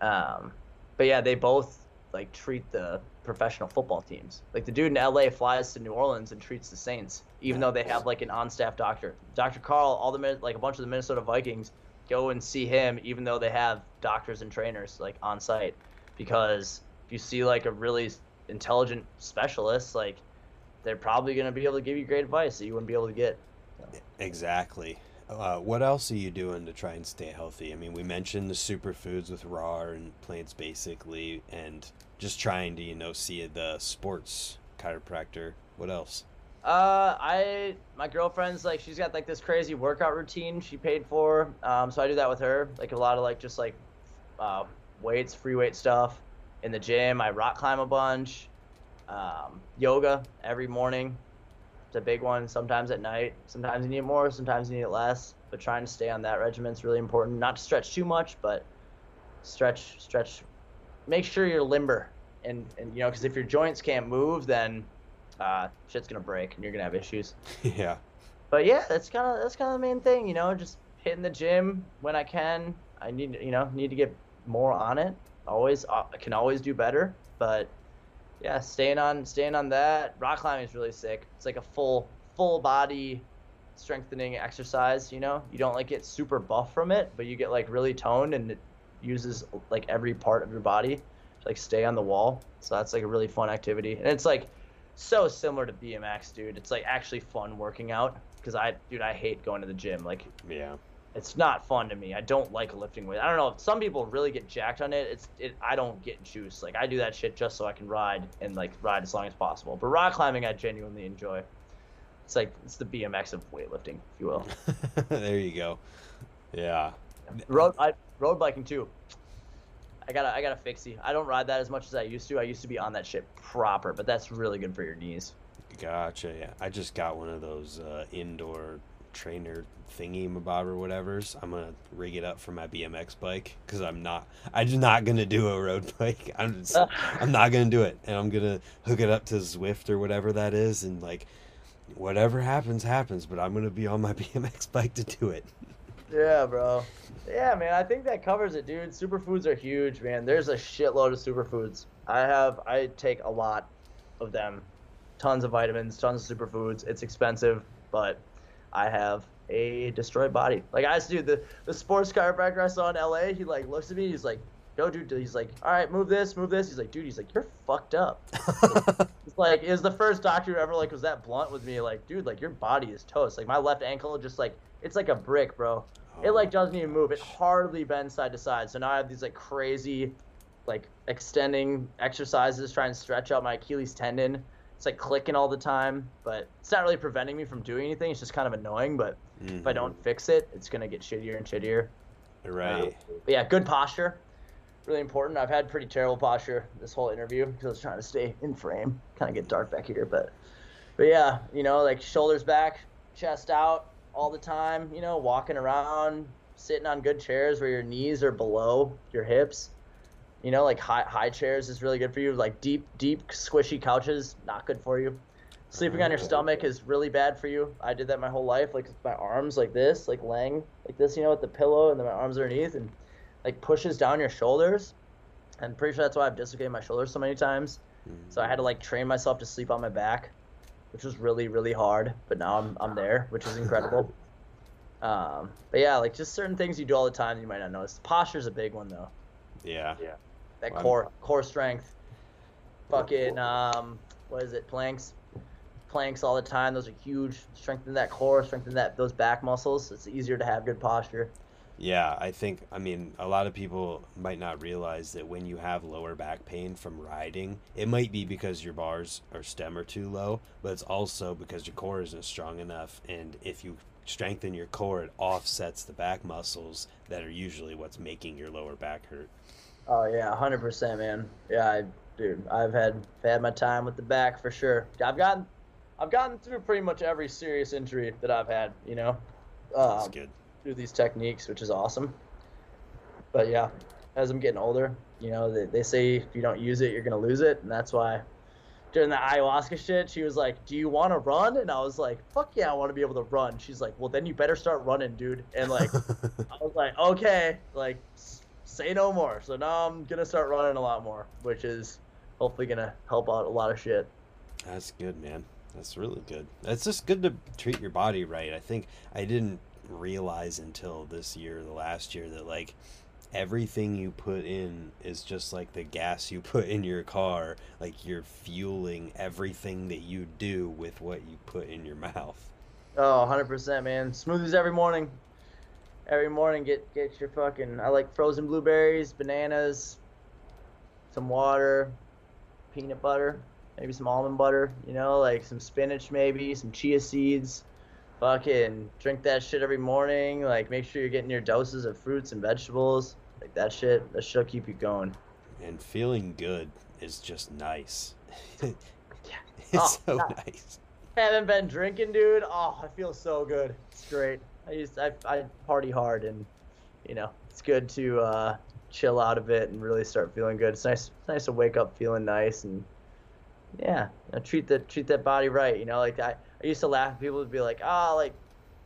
Um, but yeah, they both like treat the professional football teams. Like the dude in LA flies to New Orleans and treats the Saints, even though they have like an on-staff doctor. Dr. Carl, all the like a bunch of the Minnesota Vikings go and see him, even though they have doctors and trainers like on site, because if you see like a really intelligent specialist, like they're probably going to be able to give you great advice that you wouldn't be able to get. So. Exactly. Uh, what else are you doing to try and stay healthy? I mean, we mentioned the superfoods with raw and plants basically, and just trying to, you know, see the sports chiropractor. What else? Uh, I my girlfriend's like she's got like this crazy workout routine she paid for. Um, so I do that with her. Like a lot of like just like uh, weights, free weight stuff in the gym. I rock climb a bunch. Um, yoga every morning. It's a big one. Sometimes at night. Sometimes you need more. Sometimes you need less. But trying to stay on that regimen is really important. Not to stretch too much, but stretch, stretch. Make sure you're limber, and and you know, because if your joints can't move, then uh, shit's gonna break, and you're gonna have issues. yeah. But yeah, that's kind of that's kind of the main thing. You know, just hitting the gym when I can. I need you know need to get more on it always uh, can always do better, but yeah, staying on staying on that. Rock climbing is really sick. It's like a full full body strengthening exercise. You know, you don't like get super buff from it, but you get like really toned, and it uses like every part of your body to like stay on the wall. So that's like a really fun activity, and it's like so similar to BMX, dude. It's like actually fun working out because I, dude, I hate going to the gym. Like, yeah, it's not fun to me. I don't like lifting weights. I don't know. If some people really get jacked on it. It's it. I don't get juice. Like I do that shit just so I can ride and like ride as long as possible. But rock climbing, I genuinely enjoy. It's like it's the BMX of weightlifting, if you will. there you go. Yeah. Road I, road biking too. I gotta I gotta fix you. I don't ride that as much as I used to. I used to be on that shit proper, but that's really good for your knees. Gotcha. Yeah, I just got one of those uh, indoor trainer thingy mabob or whatever's. I'm gonna rig it up for my BMX bike because I'm not. I'm not gonna do a road bike. I'm just, I'm not gonna do it, and I'm gonna hook it up to Zwift or whatever that is, and like whatever happens happens. But I'm gonna be on my BMX bike to do it. Yeah, bro. Yeah, man. I think that covers it, dude. Superfoods are huge, man. There's a shitload of superfoods. I have. I take a lot of them. Tons of vitamins, tons of superfoods. It's expensive, but I have a destroyed body. Like I dude, the the sports chiropractor I saw in LA, he like looks at me, he's like, "Yo, dude," he's like, "All right, move this, move this." He's like, "Dude," he's like, "You're fucked up." he's like is the first doctor who ever like was that blunt with me. Like, dude, like your body is toast. Like my left ankle just like it's like a brick, bro. It oh like doesn't even move. It hardly bends side to side. So now I have these like crazy, like extending exercises, trying to stretch out my Achilles tendon. It's like clicking all the time, but it's not really preventing me from doing anything. It's just kind of annoying. But Mm-hmm. if I don't fix it, it's gonna get shittier and shittier. Right. But yeah, good posture, really important. I've had pretty terrible posture this whole interview because I was trying to stay in frame. Kind of get dark back here, but but yeah, you know, like shoulders back, chest out all the time. You know, walking around, sitting on good chairs where your knees are below your hips. You know, like high high chairs is really good for you. Like deep deep squishy couches not good for you. Sleeping on your stomach is really bad for you. I did that my whole life, like my arms like this, like laying like this, you know, with the pillow and then my arms underneath and like pushes down your shoulders. I'm pretty sure that's why I've dislocated my shoulders so many times. So I had to like train myself to sleep on my back, which was really really hard. But now I'm I'm there, which is incredible. Um, but yeah, like just certain things you do all the time you might not notice. Posture's a big one though. Yeah. Yeah. That Wow. core core strength. Fucking um, what is it? Planks. Planks all the time. Those are huge. Strengthen that core. Strengthen that those back muscles. It's easier to have good posture. Yeah, I think, I mean, a lot of people might not realize that when you have lower back pain from riding, it might be because your bars or stem are too low, but it's also because your core isn't strong enough. And if you strengthen your core, it offsets the back muscles that are usually what's making your lower back hurt. Oh yeah, hundred percent, man. Yeah, I, dude, I've had had my time with the back for sure. I've gotten, I've gotten through pretty much every serious injury that I've had. You know, That's um, good. through these techniques, which is awesome. But yeah, as I'm getting older, you know, they, they say if you don't use it, you're gonna lose it, and that's why. During the ayahuasca shit, she was like, "Do you want to run?" And I was like, "Fuck yeah, I want to be able to run." She's like, "Well, then you better start running, dude." And like, I was like, "Okay, like, say no more." So now I'm gonna start running a lot more, which is hopefully gonna help out a lot of shit. That's good, man. That's really good. It's just good to treat your body right. I think I didn't realize until this year, the last year, that like everything you put in is just like the gas you put in your car. Like you're fueling everything that you do with what you put in your mouth. Oh, 100%, man. Smoothies every morning. Every morning, get get your fucking. I like frozen blueberries, bananas, some water, peanut butter, maybe some almond butter. You know, like some spinach, maybe some chia seeds. Fucking drink that shit every morning. Like, make sure you're getting your doses of fruits and vegetables. Like that shit. That shit'll keep you going. And feeling good is just nice. Yeah. It's Oh, so God. nice. Haven't been drinking, dude. Oh, I feel so good. It's great. I used I, I party hard, and you know it's good to uh, chill out a bit and really start feeling good. It's nice. It's nice to wake up feeling nice and yeah, you know, treat the treat that body right. You know, like I, I used to laugh. at People would be like, ah, like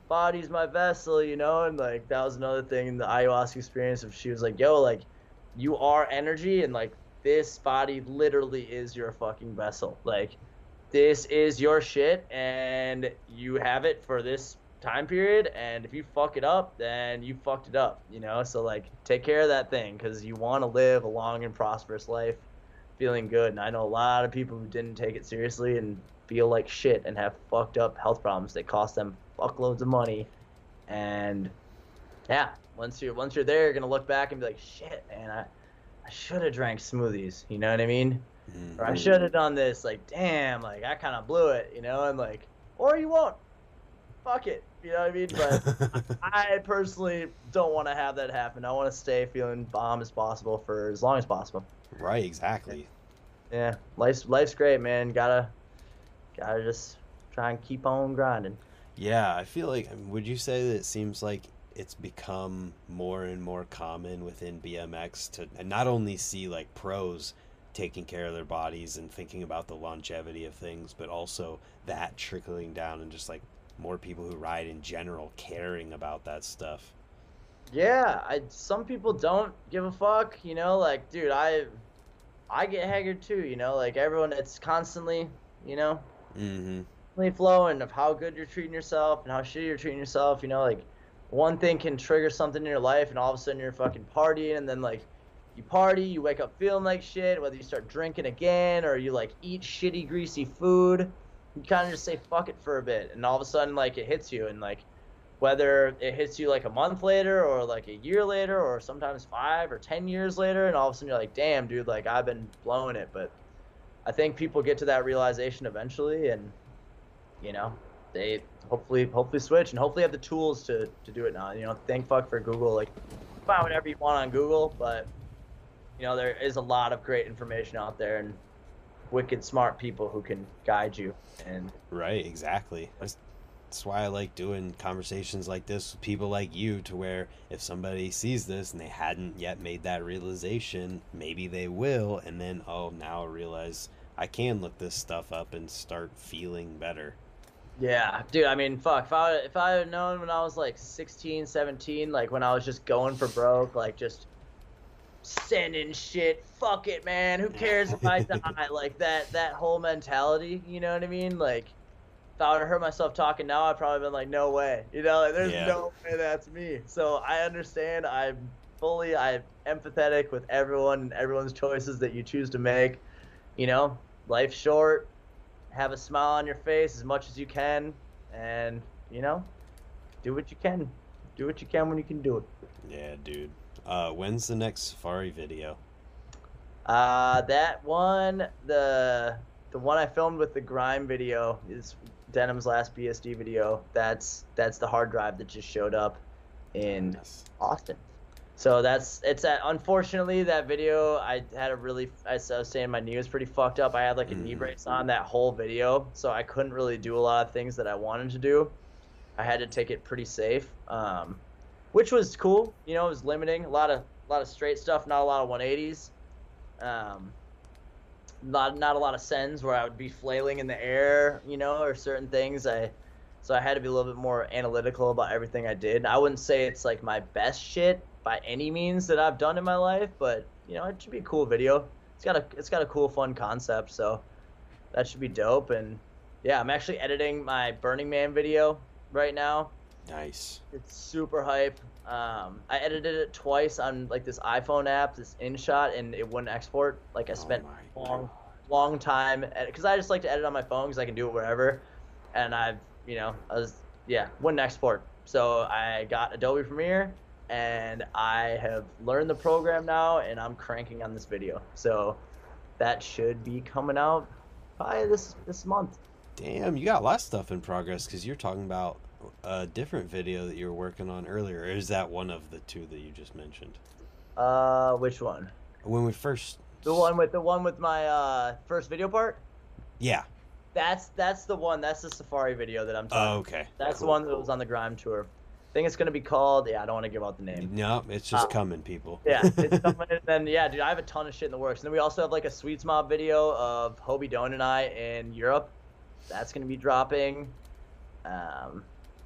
body's my vessel, you know, and like that was another thing in the ayahuasca experience. If she was like, yo, like you are energy, and like this body literally is your fucking vessel, like this is your shit and you have it for this time period and if you fuck it up then you fucked it up you know so like take care of that thing because you want to live a long and prosperous life feeling good and i know a lot of people who didn't take it seriously and feel like shit and have fucked up health problems that cost them fuckloads of money and yeah once you're once you're there you're gonna look back and be like shit man i i should have drank smoothies you know what i mean Mm. or I should have done this. Like, damn, like I kind of blew it, you know, and like, or you won't. Fuck it, you know what I mean? But I personally don't want to have that happen. I want to stay feeling bomb as possible for as long as possible. right, exactly. Yeah, life's life's great, man. Gotta gotta just try and keep on grinding. Yeah, I feel like. Would you say that it seems like it's become more and more common within BMX to not only see like pros taking care of their bodies and thinking about the longevity of things, but also that trickling down and just like more people who ride in general caring about that stuff. Yeah, I some people don't give a fuck, you know, like dude, I I get haggard too, you know, like everyone it's constantly, you know, Mm-hmm. constantly flowing of how good you're treating yourself and how shitty you're treating yourself. You know, like one thing can trigger something in your life, and all of a sudden you're fucking partying, and then like you party, you wake up feeling like shit, whether you start drinking again or you like eat shitty greasy food, you kind of just say fuck it for a bit, and all of a sudden like it hits you, and like whether it hits you like a month later or like a year later or sometimes five or ten years later, and all of a sudden you're like, damn, dude, like I've been blowing it, but I think people get to that realization eventually, and you know they hopefully hopefully switch and hopefully have the tools to to do it now. You know, thank fuck for Google. Like, find whatever you want on Google, but you know there is a lot of great information out there and wicked smart people who can guide you. And right, exactly. That's, that's why I like doing conversations like this with people like you, to where if somebody sees this and they hadn't yet made that realization, maybe they will, and then oh, now I realize I can look this stuff up and start feeling better. Yeah, dude, I mean, fuck, if I if I had known when I was like 16, 17, like when I was just going for broke, like just sending shit, fuck it, man, who cares if I die? like that that whole mentality, you know what I mean? Like if I would have heard myself talking now, I'd probably been like, no way, you know, like there's Yeah. no way that's me. So I understand. I'm fully, I'm empathetic with everyone and everyone's choices that you choose to make. You know, life's short. Have a smile on your face as much as you can, and you know, do what you can. Do what you can when you can do it. Yeah, dude. Uh, when's the next Safari video? Uh, that one, the the one I filmed with the grime video is Denim's last BSD video. That's that's the hard drive that just showed up in Yes. Austin. So that's it's that. Unfortunately, that video I had a really I was saying my knee was pretty fucked up. I had like a knee Mhm. brace on that whole video, so I couldn't really do a lot of things that I wanted to do. I had to take it pretty safe, um, which was cool. You know, it was limiting. A lot of a lot of straight stuff, not a lot of 180s. Um, not not a lot of sends where I would be flailing in the air, you know, or certain things. I so I had to be a little bit more analytical about everything I did. I wouldn't say it's like my best shit by any means that I've done in my life, but you know, it should be a cool video. It's got a it's got a cool fun concept, so that should be dope. And yeah, I'm actually editing my Burning Man video right now. Nice. It's super hype. Um, I edited it twice on like this iPhone app, this InShot, and it wouldn't export. Like I Oh spent my long, long time because I just like to edit on my phone because I can do it wherever. And I've, you know, I was yeah, wouldn't export. So I got Adobe Premiere, and I have learned the program now, and I'm cranking on this video. So that should be coming out by this this month. Damn, you got a lot of stuff in progress because you're talking about a different video that you were working on earlier. Is that one of the two that you just mentioned? Uh, which one? When we first. The one with the one with my uh first video part. Yeah. That's that's the one. That's the Safari video that I'm talking. Oh, okay. That's Cool, the one that was on the Grime tour. I think it's gonna be called. Yeah, I don't want to give out the name. No, it's just Uh, coming, people. Yeah, it's coming. And then yeah, dude, I have a ton of shit in the works. And then we also have like a Sweets Mob video of Hobie Doan and I in Europe. That's gonna be dropping. Um,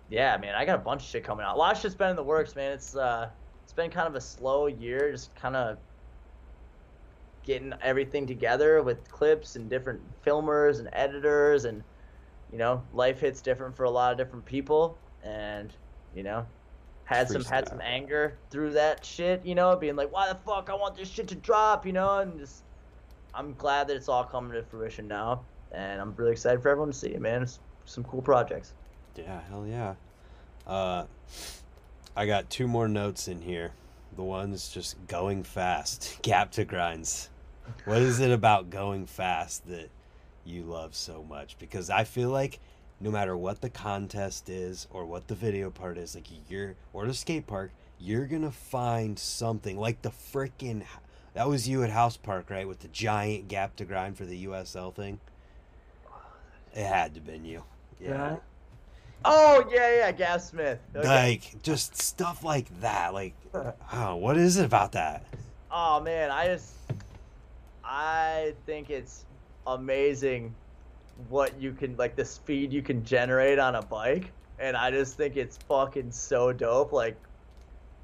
yeah, man, I got a bunch of shit coming out. A lot of shit's been in the works, man. It's uh, it's been kind of a slow year, just kind of getting everything together with clips and different filmers and editors and you know life hits different for a lot of different people. And you know had some had some anger through that shit you know being like why the fuck? I want this shit to drop you know and just i'm glad that it's all coming to fruition now. And i'm really excited for everyone to see it man. It's some cool projects Yeah, hell yeah. Uh, I got two more notes in here. The one's just going fast. Gap to grinds. What is it about going fast that you love so much? Because I feel like no matter what the contest is or what the video part is, like you're or the skate park, you're gonna find something like the frickin' that was you at House Park, right? With the giant gap to grind for the USL thing. It had to been you. Yeah. Oh yeah yeah Gas smith Okay. Like just stuff like that. Like, oh, what is it about that? Oh man, I just I think it's amazing what you can like the speed you can generate on a bike and I just think it's fucking so dope like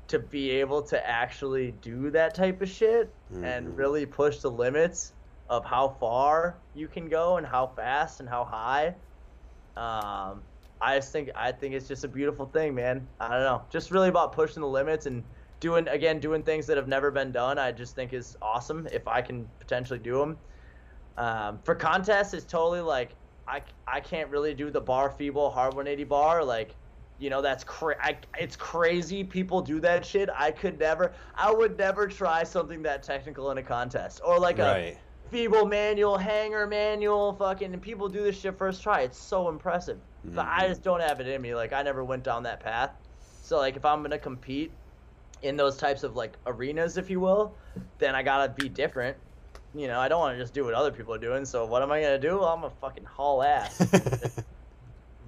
to be able to actually do that type of shit Mhm. and really push the limits of how far you can go and how fast and how high. Um, I just think I think it's just a beautiful thing, man. I don't know, just really about pushing the limits and doing again doing things that have never been done. I just think is awesome if I can potentially do them. Um, for contests, it's totally like I, I can't really do the bar feeble hard 180 bar like you know that's cra- I, it's crazy people do that shit i could never i would never try something that technical in a contest or like right. a feeble manual hanger manual fucking and people do this shit first try. It's so impressive. But i just mm-hmm. don't have it in me. Like i never went down that path. So like if i'm gonna compete in those types of like arenas if you will then i gotta be different. You know i don't want to just do what other people are doing. So what am i gonna do? Well, i'm gonna fucking haul ass.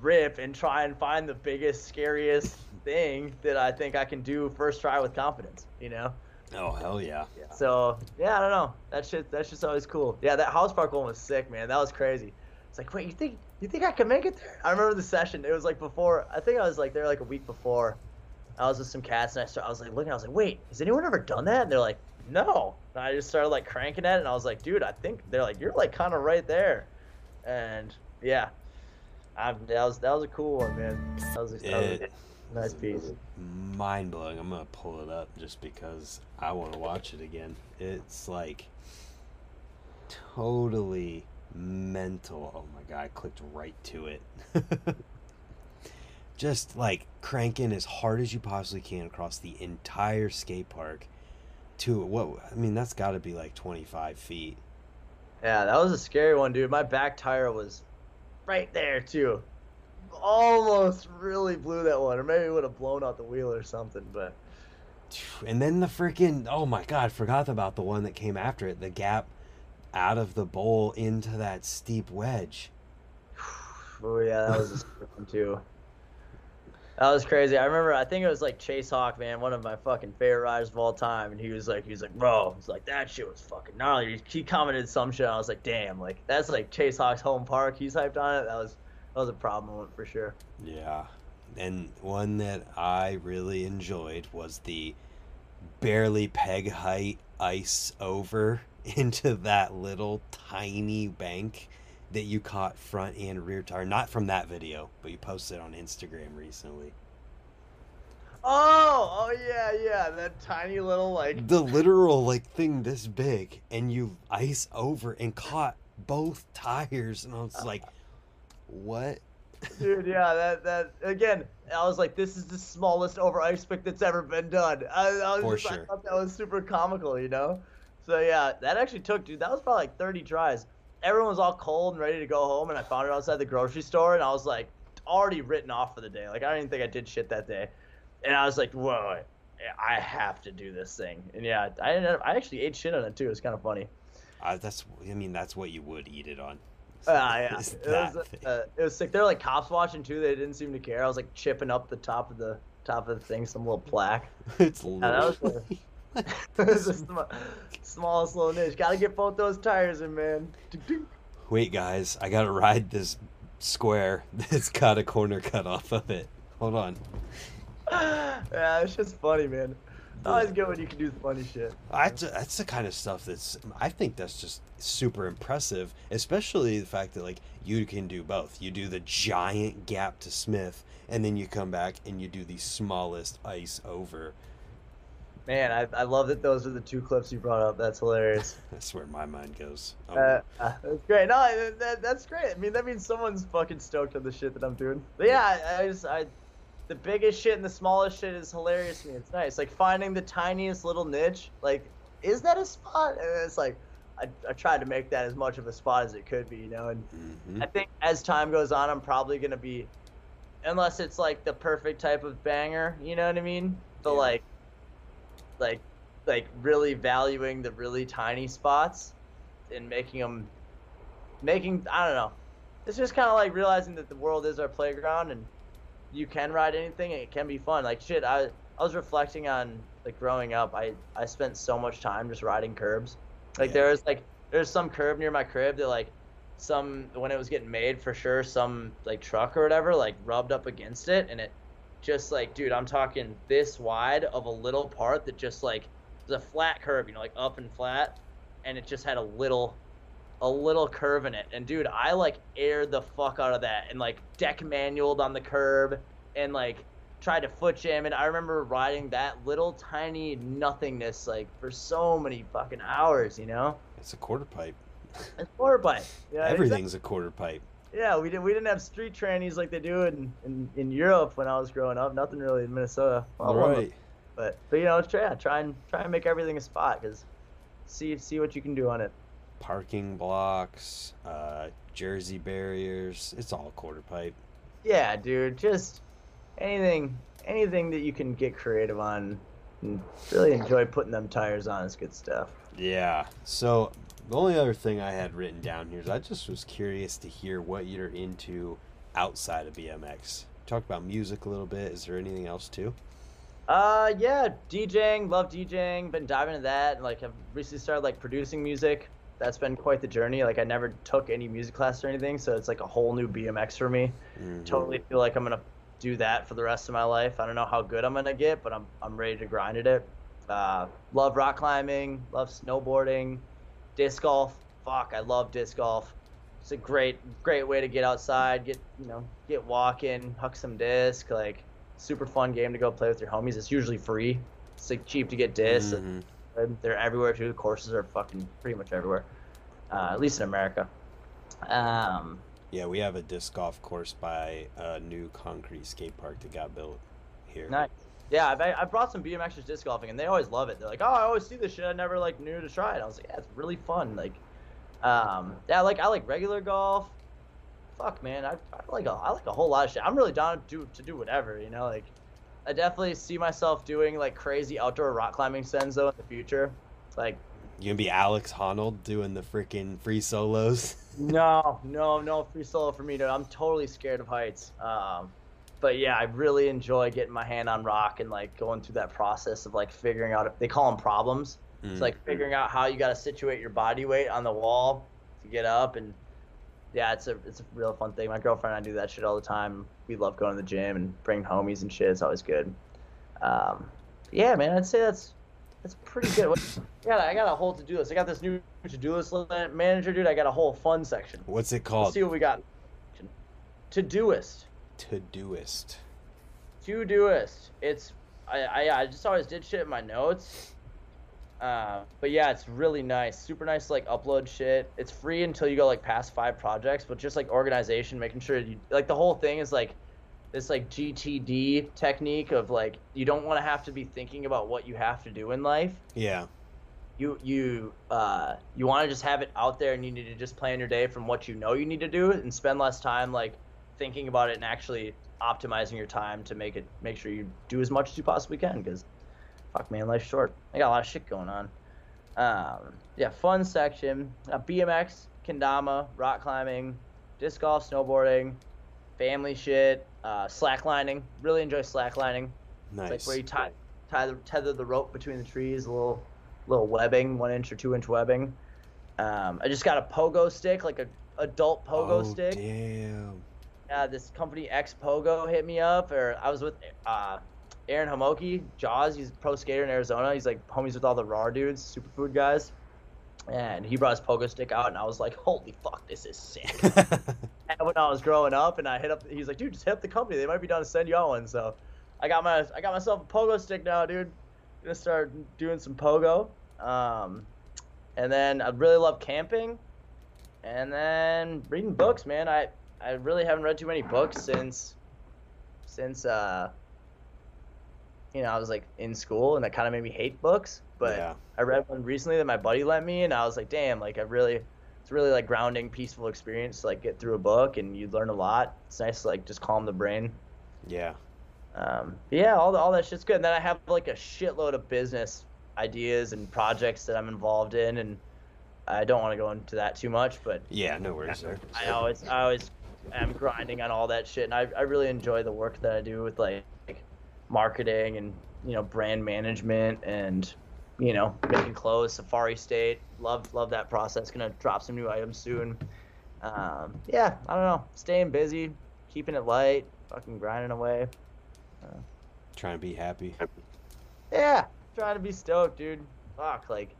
Rip and try and find the biggest, scariest thing that I think I can do first try with confidence. You know. Oh hell yeah. So yeah, I don't know. That shit, that's just always cool. Yeah, that house park one was sick, man. That was crazy. It's like, wait, you think you think I can make it there? I remember the session. It was like before. I think I was like there like a week before. I was with some cats and I started, I was like looking. I was like, wait, has anyone ever done that? And they're like, no. And I just started like cranking at it, and I was like, dude, I think they're like, you're like kind of right there. And yeah, I, that was that was a cool one, man. That was, that was It- nice piece. mind blowing. I'm gonna pull it up just because I want to watch it again. It's like totally mental. Oh my god, I clicked right to it. just like cranking as hard as you possibly can across the entire skate park to what I mean that's got to be like 25 feet. Yeah, that was a scary one, dude. My back tire was right there too. Almost really blew that one, or maybe would have blown out the wheel or something. But And then the freaking oh my god, forgot about the one that came after it, the gap out of the bowl into that steep wedge. oh yeah, that was a one too. That was crazy. I remember. I think it was like Chase Hawk, man, one of my fucking favorite riders of all time, and he was like, he was like, bro, he's like, that shit was fucking gnarly. He, he commented some shit. I was like, damn, like that's like Chase Hawk's home park. He's hyped on it. That was that was a proud moment for sure. Yeah. And one that I really enjoyed was the barely peg height ice over into that little tiny bank that you caught front and rear tire. Not from that video, but you posted on Instagram recently. Oh, oh yeah, yeah, that tiny little like The literal like thing this big and you ice over and caught both tires and I was like what? Dude, yeah, that that again. I was like, this is the smallest over ice pick that's ever been done. I, I was For just, I thought that was super comical, you know. So yeah, that actually took, dude. That was probably like 30 tries. Everyone was all cold and ready to go home, and I found it outside the grocery store, and I was like, already written off for the day. Like I don't even think I did shit that day, and I was like, whoa, I have to do this thing. And yeah, I ended up, I actually ate shit on it too. It's kind of funny. Uh, that's I mean that's what you would eat it on. Uh, yeah, it was, uh, it was sick. They're like cops watching too. They didn't seem to care. I was like chipping up the top of the top of the thing, some little plaque. it's that was literally it was the smallest little niche. Got to get both those tires in, man. Wait, guys, I gotta ride this square that's got a corner cut off of it. Hold on. yeah, it's just funny, man. It's always good when you can do the funny shit. That's, that's the kind of stuff that's, I think that's just super impressive, especially the fact that, like, you can do both. You do the giant gap to Smith, and then you come back and you do the smallest ice over. Man, I, I love that those are the two clips you brought up. That's hilarious. That's where my mind goes. Um, Uh, uh, that's great. No, that, that, that's great. I mean, that means someone's fucking stoked on the shit that I'm doing. But yeah, I, I just, I, the biggest shit and the smallest shit is hilarious to me. It's nice. Like finding the tiniest little niche. Like, is that a spot? And it's like, I, I tried to make that as much of a spot as it could be, you know. And mhm. I think as time goes on, I'm probably gonna be, unless it's like the perfect type of banger, you know what I mean? But Yeah. like, like, like really valuing the really tiny spots and making them, making I don't know. It's just kind of like realizing that the world is our playground and you can ride anything and it can be fun. Like shit, I I was reflecting on like growing up. I I spent so much time just riding curbs. Like Yeah. there was like there's some curb near my crib that like some when it was getting made for sure some like truck or whatever like rubbed up against it and it just like dude i'm talking this wide of a little part that just like was a flat curb you know like up and flat and it just had a little a little curve in it and dude i like aired the fuck out of that and like deck manualed on the curb and like tried to foot jam it. I remember riding that little tiny nothingness like for so many fucking hours, you know. It's a quarter pipe. It's a quarter pipe. Yeah, Everything's a quarter pipe. Yeah, we didn't we didn't have street trannies like they do in, in, in Europe when I was growing up. Nothing really in Minnesota. Well, one of them. right. But but you know, try yeah, try and try and make everything a spot because see see what you can do on it. Parking blocks, uh, jersey barriers. It's all quarter pipe. Yeah, dude, just anything anything that you can get creative on and really enjoy putting them tires on is good stuff. Yeah. So the only other thing I had written down here is I just was curious to hear what you're into outside of BMX. Talk about music a little bit. Is there anything else too? Uh, yeah, DJing, love DJing. Been diving into that. Like, I've recently started like producing music. That's been quite the journey. Like, I never took any music class or anything, so it's like a whole new BMX for me. Mhm. Totally feel like I'm gonna do that for the rest of my life. I don't know how good I'm gonna get, but I'm I'm ready to grind at it. Uh, love rock climbing, love snowboarding, disc golf. Fuck, I love disc golf. It's a great great way to get outside, get you know get walking, huck some disc. Like super fun game to go play with your homies. It's usually free. It's like cheap to get discs. Mhm. And They're everywhere too. The courses are fucking pretty much everywhere, uh, at least in America. Um, Yeah, we have a disc golf course by a new concrete skate park that got built here. Nice. Yeah, I've, I brought some BMXers disc golfing, and they always love it. They're like, "Oh, I always see this shit. I never like knew to try it." I was like, "Yeah, it's really fun." Like, um, yeah, like I like regular golf. Fuck, man, I, I like a I like a whole lot of shit. I'm really down to do to do whatever, you know. Like, I definitely see myself doing like crazy outdoor rock climbing sends though in the future. Like, You gonna be Alex Honnold doing the freaking free solos? no, no, no free solo for me, dude. I'm totally scared of heights. Um, but yeah, I really enjoy getting my hand on rock and like going through that process of like figuring out. They call them problems. It's Mm. like figuring out how you got to situate your body weight on the wall to get up, and yeah, it's a it's a real fun thing. My girlfriend and I do that shit all the time. We love going to the gym and bringing homies and shit. It's always good. Um, yeah, man, I'd say that's that's pretty good. What- I got a whole to do list. I got this new to do list manager, dude. I got a whole fun section. What's it Let's called? see what we got. To doist. Todoist. To doist. It's I, I I just always did shit in my notes. Uh, but yeah, it's really nice. Super nice like upload shit. It's free until you go like past five projects, but just like organization, making sure you like the whole thing is like this like GTD technique of like you don't want to have to be thinking about what you have to do in life. Yeah. You you uh you want to just have it out there and you need to just plan your day from what you know you need to do and spend less time like thinking about it and actually optimizing your time to make it make sure you do as much as you possibly can because fuck man life's short i got a lot of shit going on um yeah fun section uh, bmx kendama rock climbing disc golf snowboarding family shit uh slacklining really enjoy slacklining Nice. it's like where you tie, tie the, tether the rope between the trees, a little, little webbing, one inch or two inch webbing. Um, I just got a pogo stick, like a adult pogo oh, stick. Damn. Uh, this company Xpogo hit me up, or I was with uh, Aaron Homoki, Jaws. He's a pro skater in Arizona. He's like homies with all the raw dudes, superfood guys. And he brought his pogo stick out, and I was like, "Holy fuck, this is sick!" And when I was growing up, and I hit up, he's like, "Dude, just hit up the company. They might be down to send you out one." So, I got my, I got myself a pogo stick now, dude. Gonna start doing some pogo. Um, and then I really love camping, and then reading books, man. I, I really haven't read too many books since, since uh, you know, I was like in school, and that kind of made me hate books. But yeah. I read one recently that my buddy lent me, and I was like, damn, like I really, it's really like grounding, peaceful experience to like get through a book, and you learn a lot. It's nice to like just calm the brain. Yeah. Um, yeah, all the, all that shit's good. And then I have like a shitload of business ideas and projects that I'm involved in, and I don't want to go into that too much, but Yeah. No worries there. I always I always am grinding on all that shit, and I I really enjoy the work that I do with like marketing and you know brand management and you know making clothes. Safari State, love love that process. Gonna drop some new items soon. Um, yeah, I don't know, staying busy, keeping it light, fucking grinding away. Trying to be happy. Yeah, trying to be stoked, dude. Fuck, like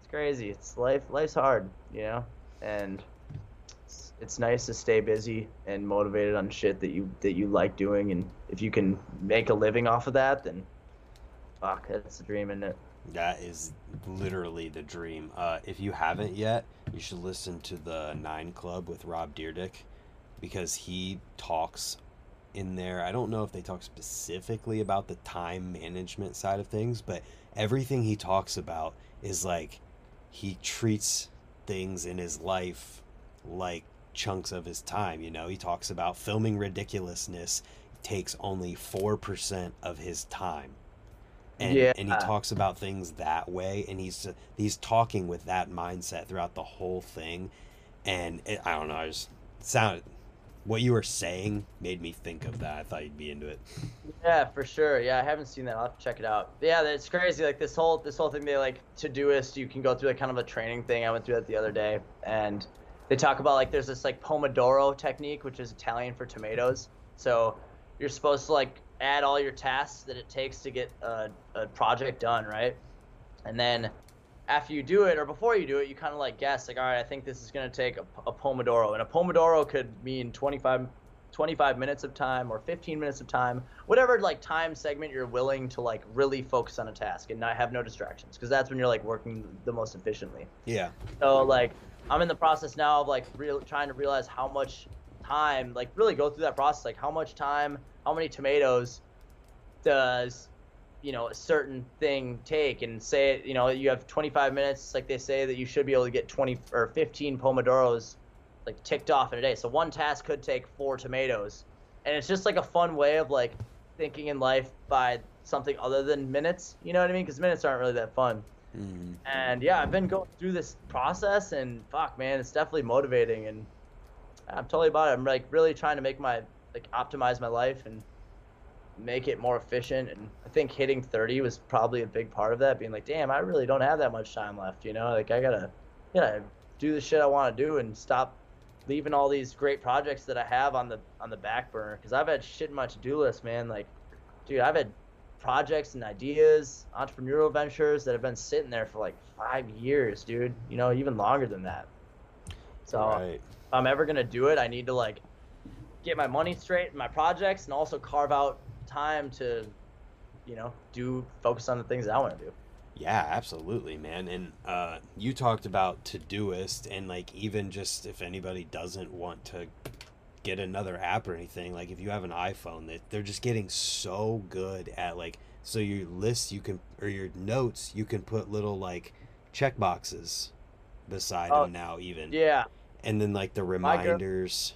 it's crazy. It's life. Life's hard, you know, and it's, nice to stay busy and motivated on shit that you that you like doing, and if you can make a living off of that, then fuck, that's the dream, isn't it? That is literally the dream. Uh, if you haven't yet, you should listen to the Nine Club with Rob Dyrdek because he talks in there. I don't know if they talk specifically about the time management side of things, but everything he talks about is like he treats things in his life like chunks of his time. You know, he talks about filming ridiculousness takes only 4% of his time and Yeah. and he talks about things that way and he's he's talking with that mindset throughout the whole thing and it, i don't know i just sounded what you were saying made me think of that i thought you'd be into it Yeah, for sure. Yeah, I haven't seen that. I'll have to check it out. Yeah, it's crazy. Like this whole this whole thing, they like Todoist. You can go through like kind of a training thing. I went through that the other day, and they talk about like there's this like Pomodoro technique, which is Italian for tomatoes. So you're supposed to like add all your tasks that it takes to get a, a project done, right? And then after you do it or before you do it, you kind of like guess like, all right, I think this is gonna take a, a Pomodoro, and a Pomodoro could mean 25 25 minutes of time or 15 minutes of time whatever like time segment you're willing to like really focus on a task and not have no distractions because that's when you're like working the most efficiently yeah so like i'm in the process now of like real trying to realize how much time like really go through that process like how much time how many tomatoes does you know a certain thing take? And say you know you have 25 minutes like they say that you should be able to get 20 or 15 pomodoros like ticked off in a day. So one task could take four tomatoes. And it's just like a fun way of like thinking in life by something other than minutes you know what i mean? Because minutes aren't really that fun mm-hmm. and yeah, I've been going through this process, and fuck, man, it's definitely motivating, and I'm totally about it. I'm like really trying to make my like optimize my life and make it more efficient. And I think hitting 30 was probably a big part of that. Being like, damn, I really don't have that much time left. You know, like I gotta, gotta do the shit I want to do and stop leaving all these great projects that I have on the on the back burner. Because I've had shit in my to do list, man. Like, dude, I've had projects and ideas, entrepreneurial ventures that have been sitting there for like five years, dude. You know, even longer than that. So right if I'm ever gonna do it, I need to like get my money straight in my projects and also carve out time to, you know, do focus on the things that I want to do. Yeah, absolutely, man. And uh, you talked about Todoist, and like even just if anybody doesn't want to get another app or anything, like if you have an iPhone, that they're just getting so good at like so your list you can or your notes you can put little like check boxes beside Oh, them now even, Yeah. and then like the reminders.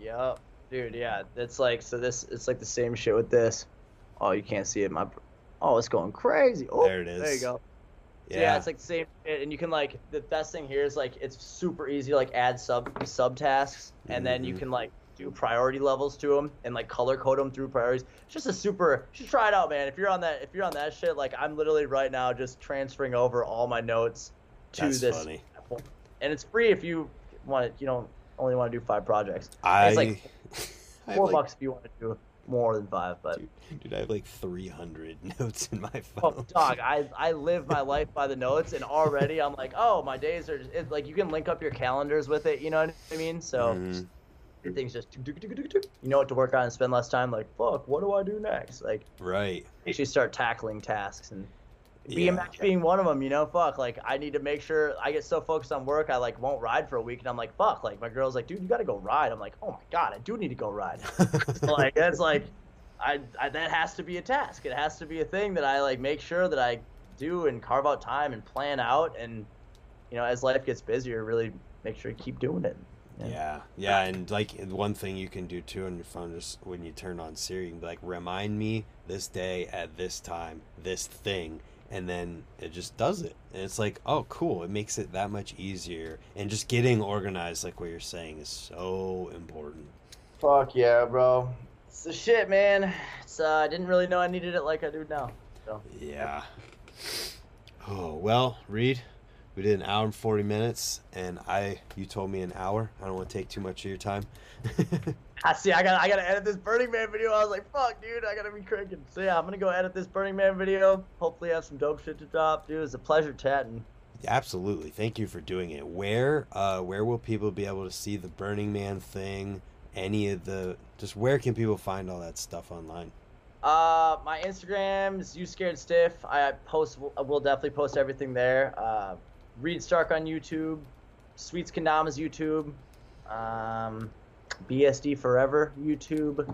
Yep. Dude, yeah. It's like so this it's like the same shit with this. Oh, you can't see it. My Oh, it's going crazy. Oh, There it is. There you is. Go. Yeah, Yeah. it's like the same shit, and you can like the best thing here is like it's super easy to like add sub sub tasks, and then you Mhm. can like do priority levels to them and like color code them through priorities. It's just a super. You should try it out, man. If you're on that, if you're on that shit, like I'm literally right now just transferring over all my notes to that's this funny. and it's free if you want it. You don't only want to do five projects. I, It's like I Four like, bucks if you want to do more than five, but. Dude, dude, I have like 300 notes in my Oh, phone. dog, I, I live my life by the notes, and already I'm like, oh, my days are just, like you can link up your calendars with it. You know what I mean? So Mhm. everything's just you know what to work on and spend less time. Like, fuck, what do I do next? Like, Right. actually start tackling tasks and Yeah. BMX being one of them. You know, fuck, like I need to make sure I get so focused on work, I like won't ride for a week, and I'm like, fuck, like my girl's like, dude, you gotta go ride. I'm like, oh my god, I do need to go ride. Like that's like I, I that has to be a task it has to be a thing that i like make sure that i do and carve out time and plan out and you know as life gets busier really make sure you keep doing it Yeah, yeah, and like one thing you can do too on your phone is when you turn on Siri, you can be like, "Remind me this day at this time, this thing," and then it just does it, and it's like, "Oh, cool!" It makes it that much easier, and just getting organized, like what you're saying, is so important. fuck yeah bro it's the shit man it's uh, i didn't really know i needed it like i do now so Yeah. Oh well, Reed, we did an hour and forty minutes, and I, you told me an hour. I don't want to take too much of your time. i see i gotta i gotta edit this burning man video i was like fuck dude i gotta be cranking so yeah i'm gonna go edit this burning man video hopefully I have some dope shit to drop dude it's a pleasure chatting Absolutely. Thank you for doing it. Where uh where will people be able to see the Burning Man thing? Any of the just where can people find all that stuff online? Uh, my Instagram is you scared stiff. I post. I will definitely post everything there. Uh, Reed Stark on YouTube, Sweets Kendama's YouTube, um, BSD Forever YouTube. I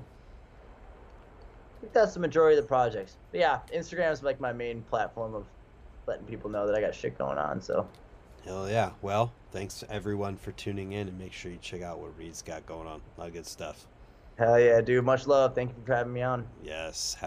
think that's the majority of the projects. But yeah, Instagram is like my main platform of letting people know that I got shit going on. So Hell yeah. Well, thanks everyone for tuning in and make sure you check out what Reed's got going on. A lot of good stuff. hell yeah, dude. Much love. Thank you for having me on. Yes.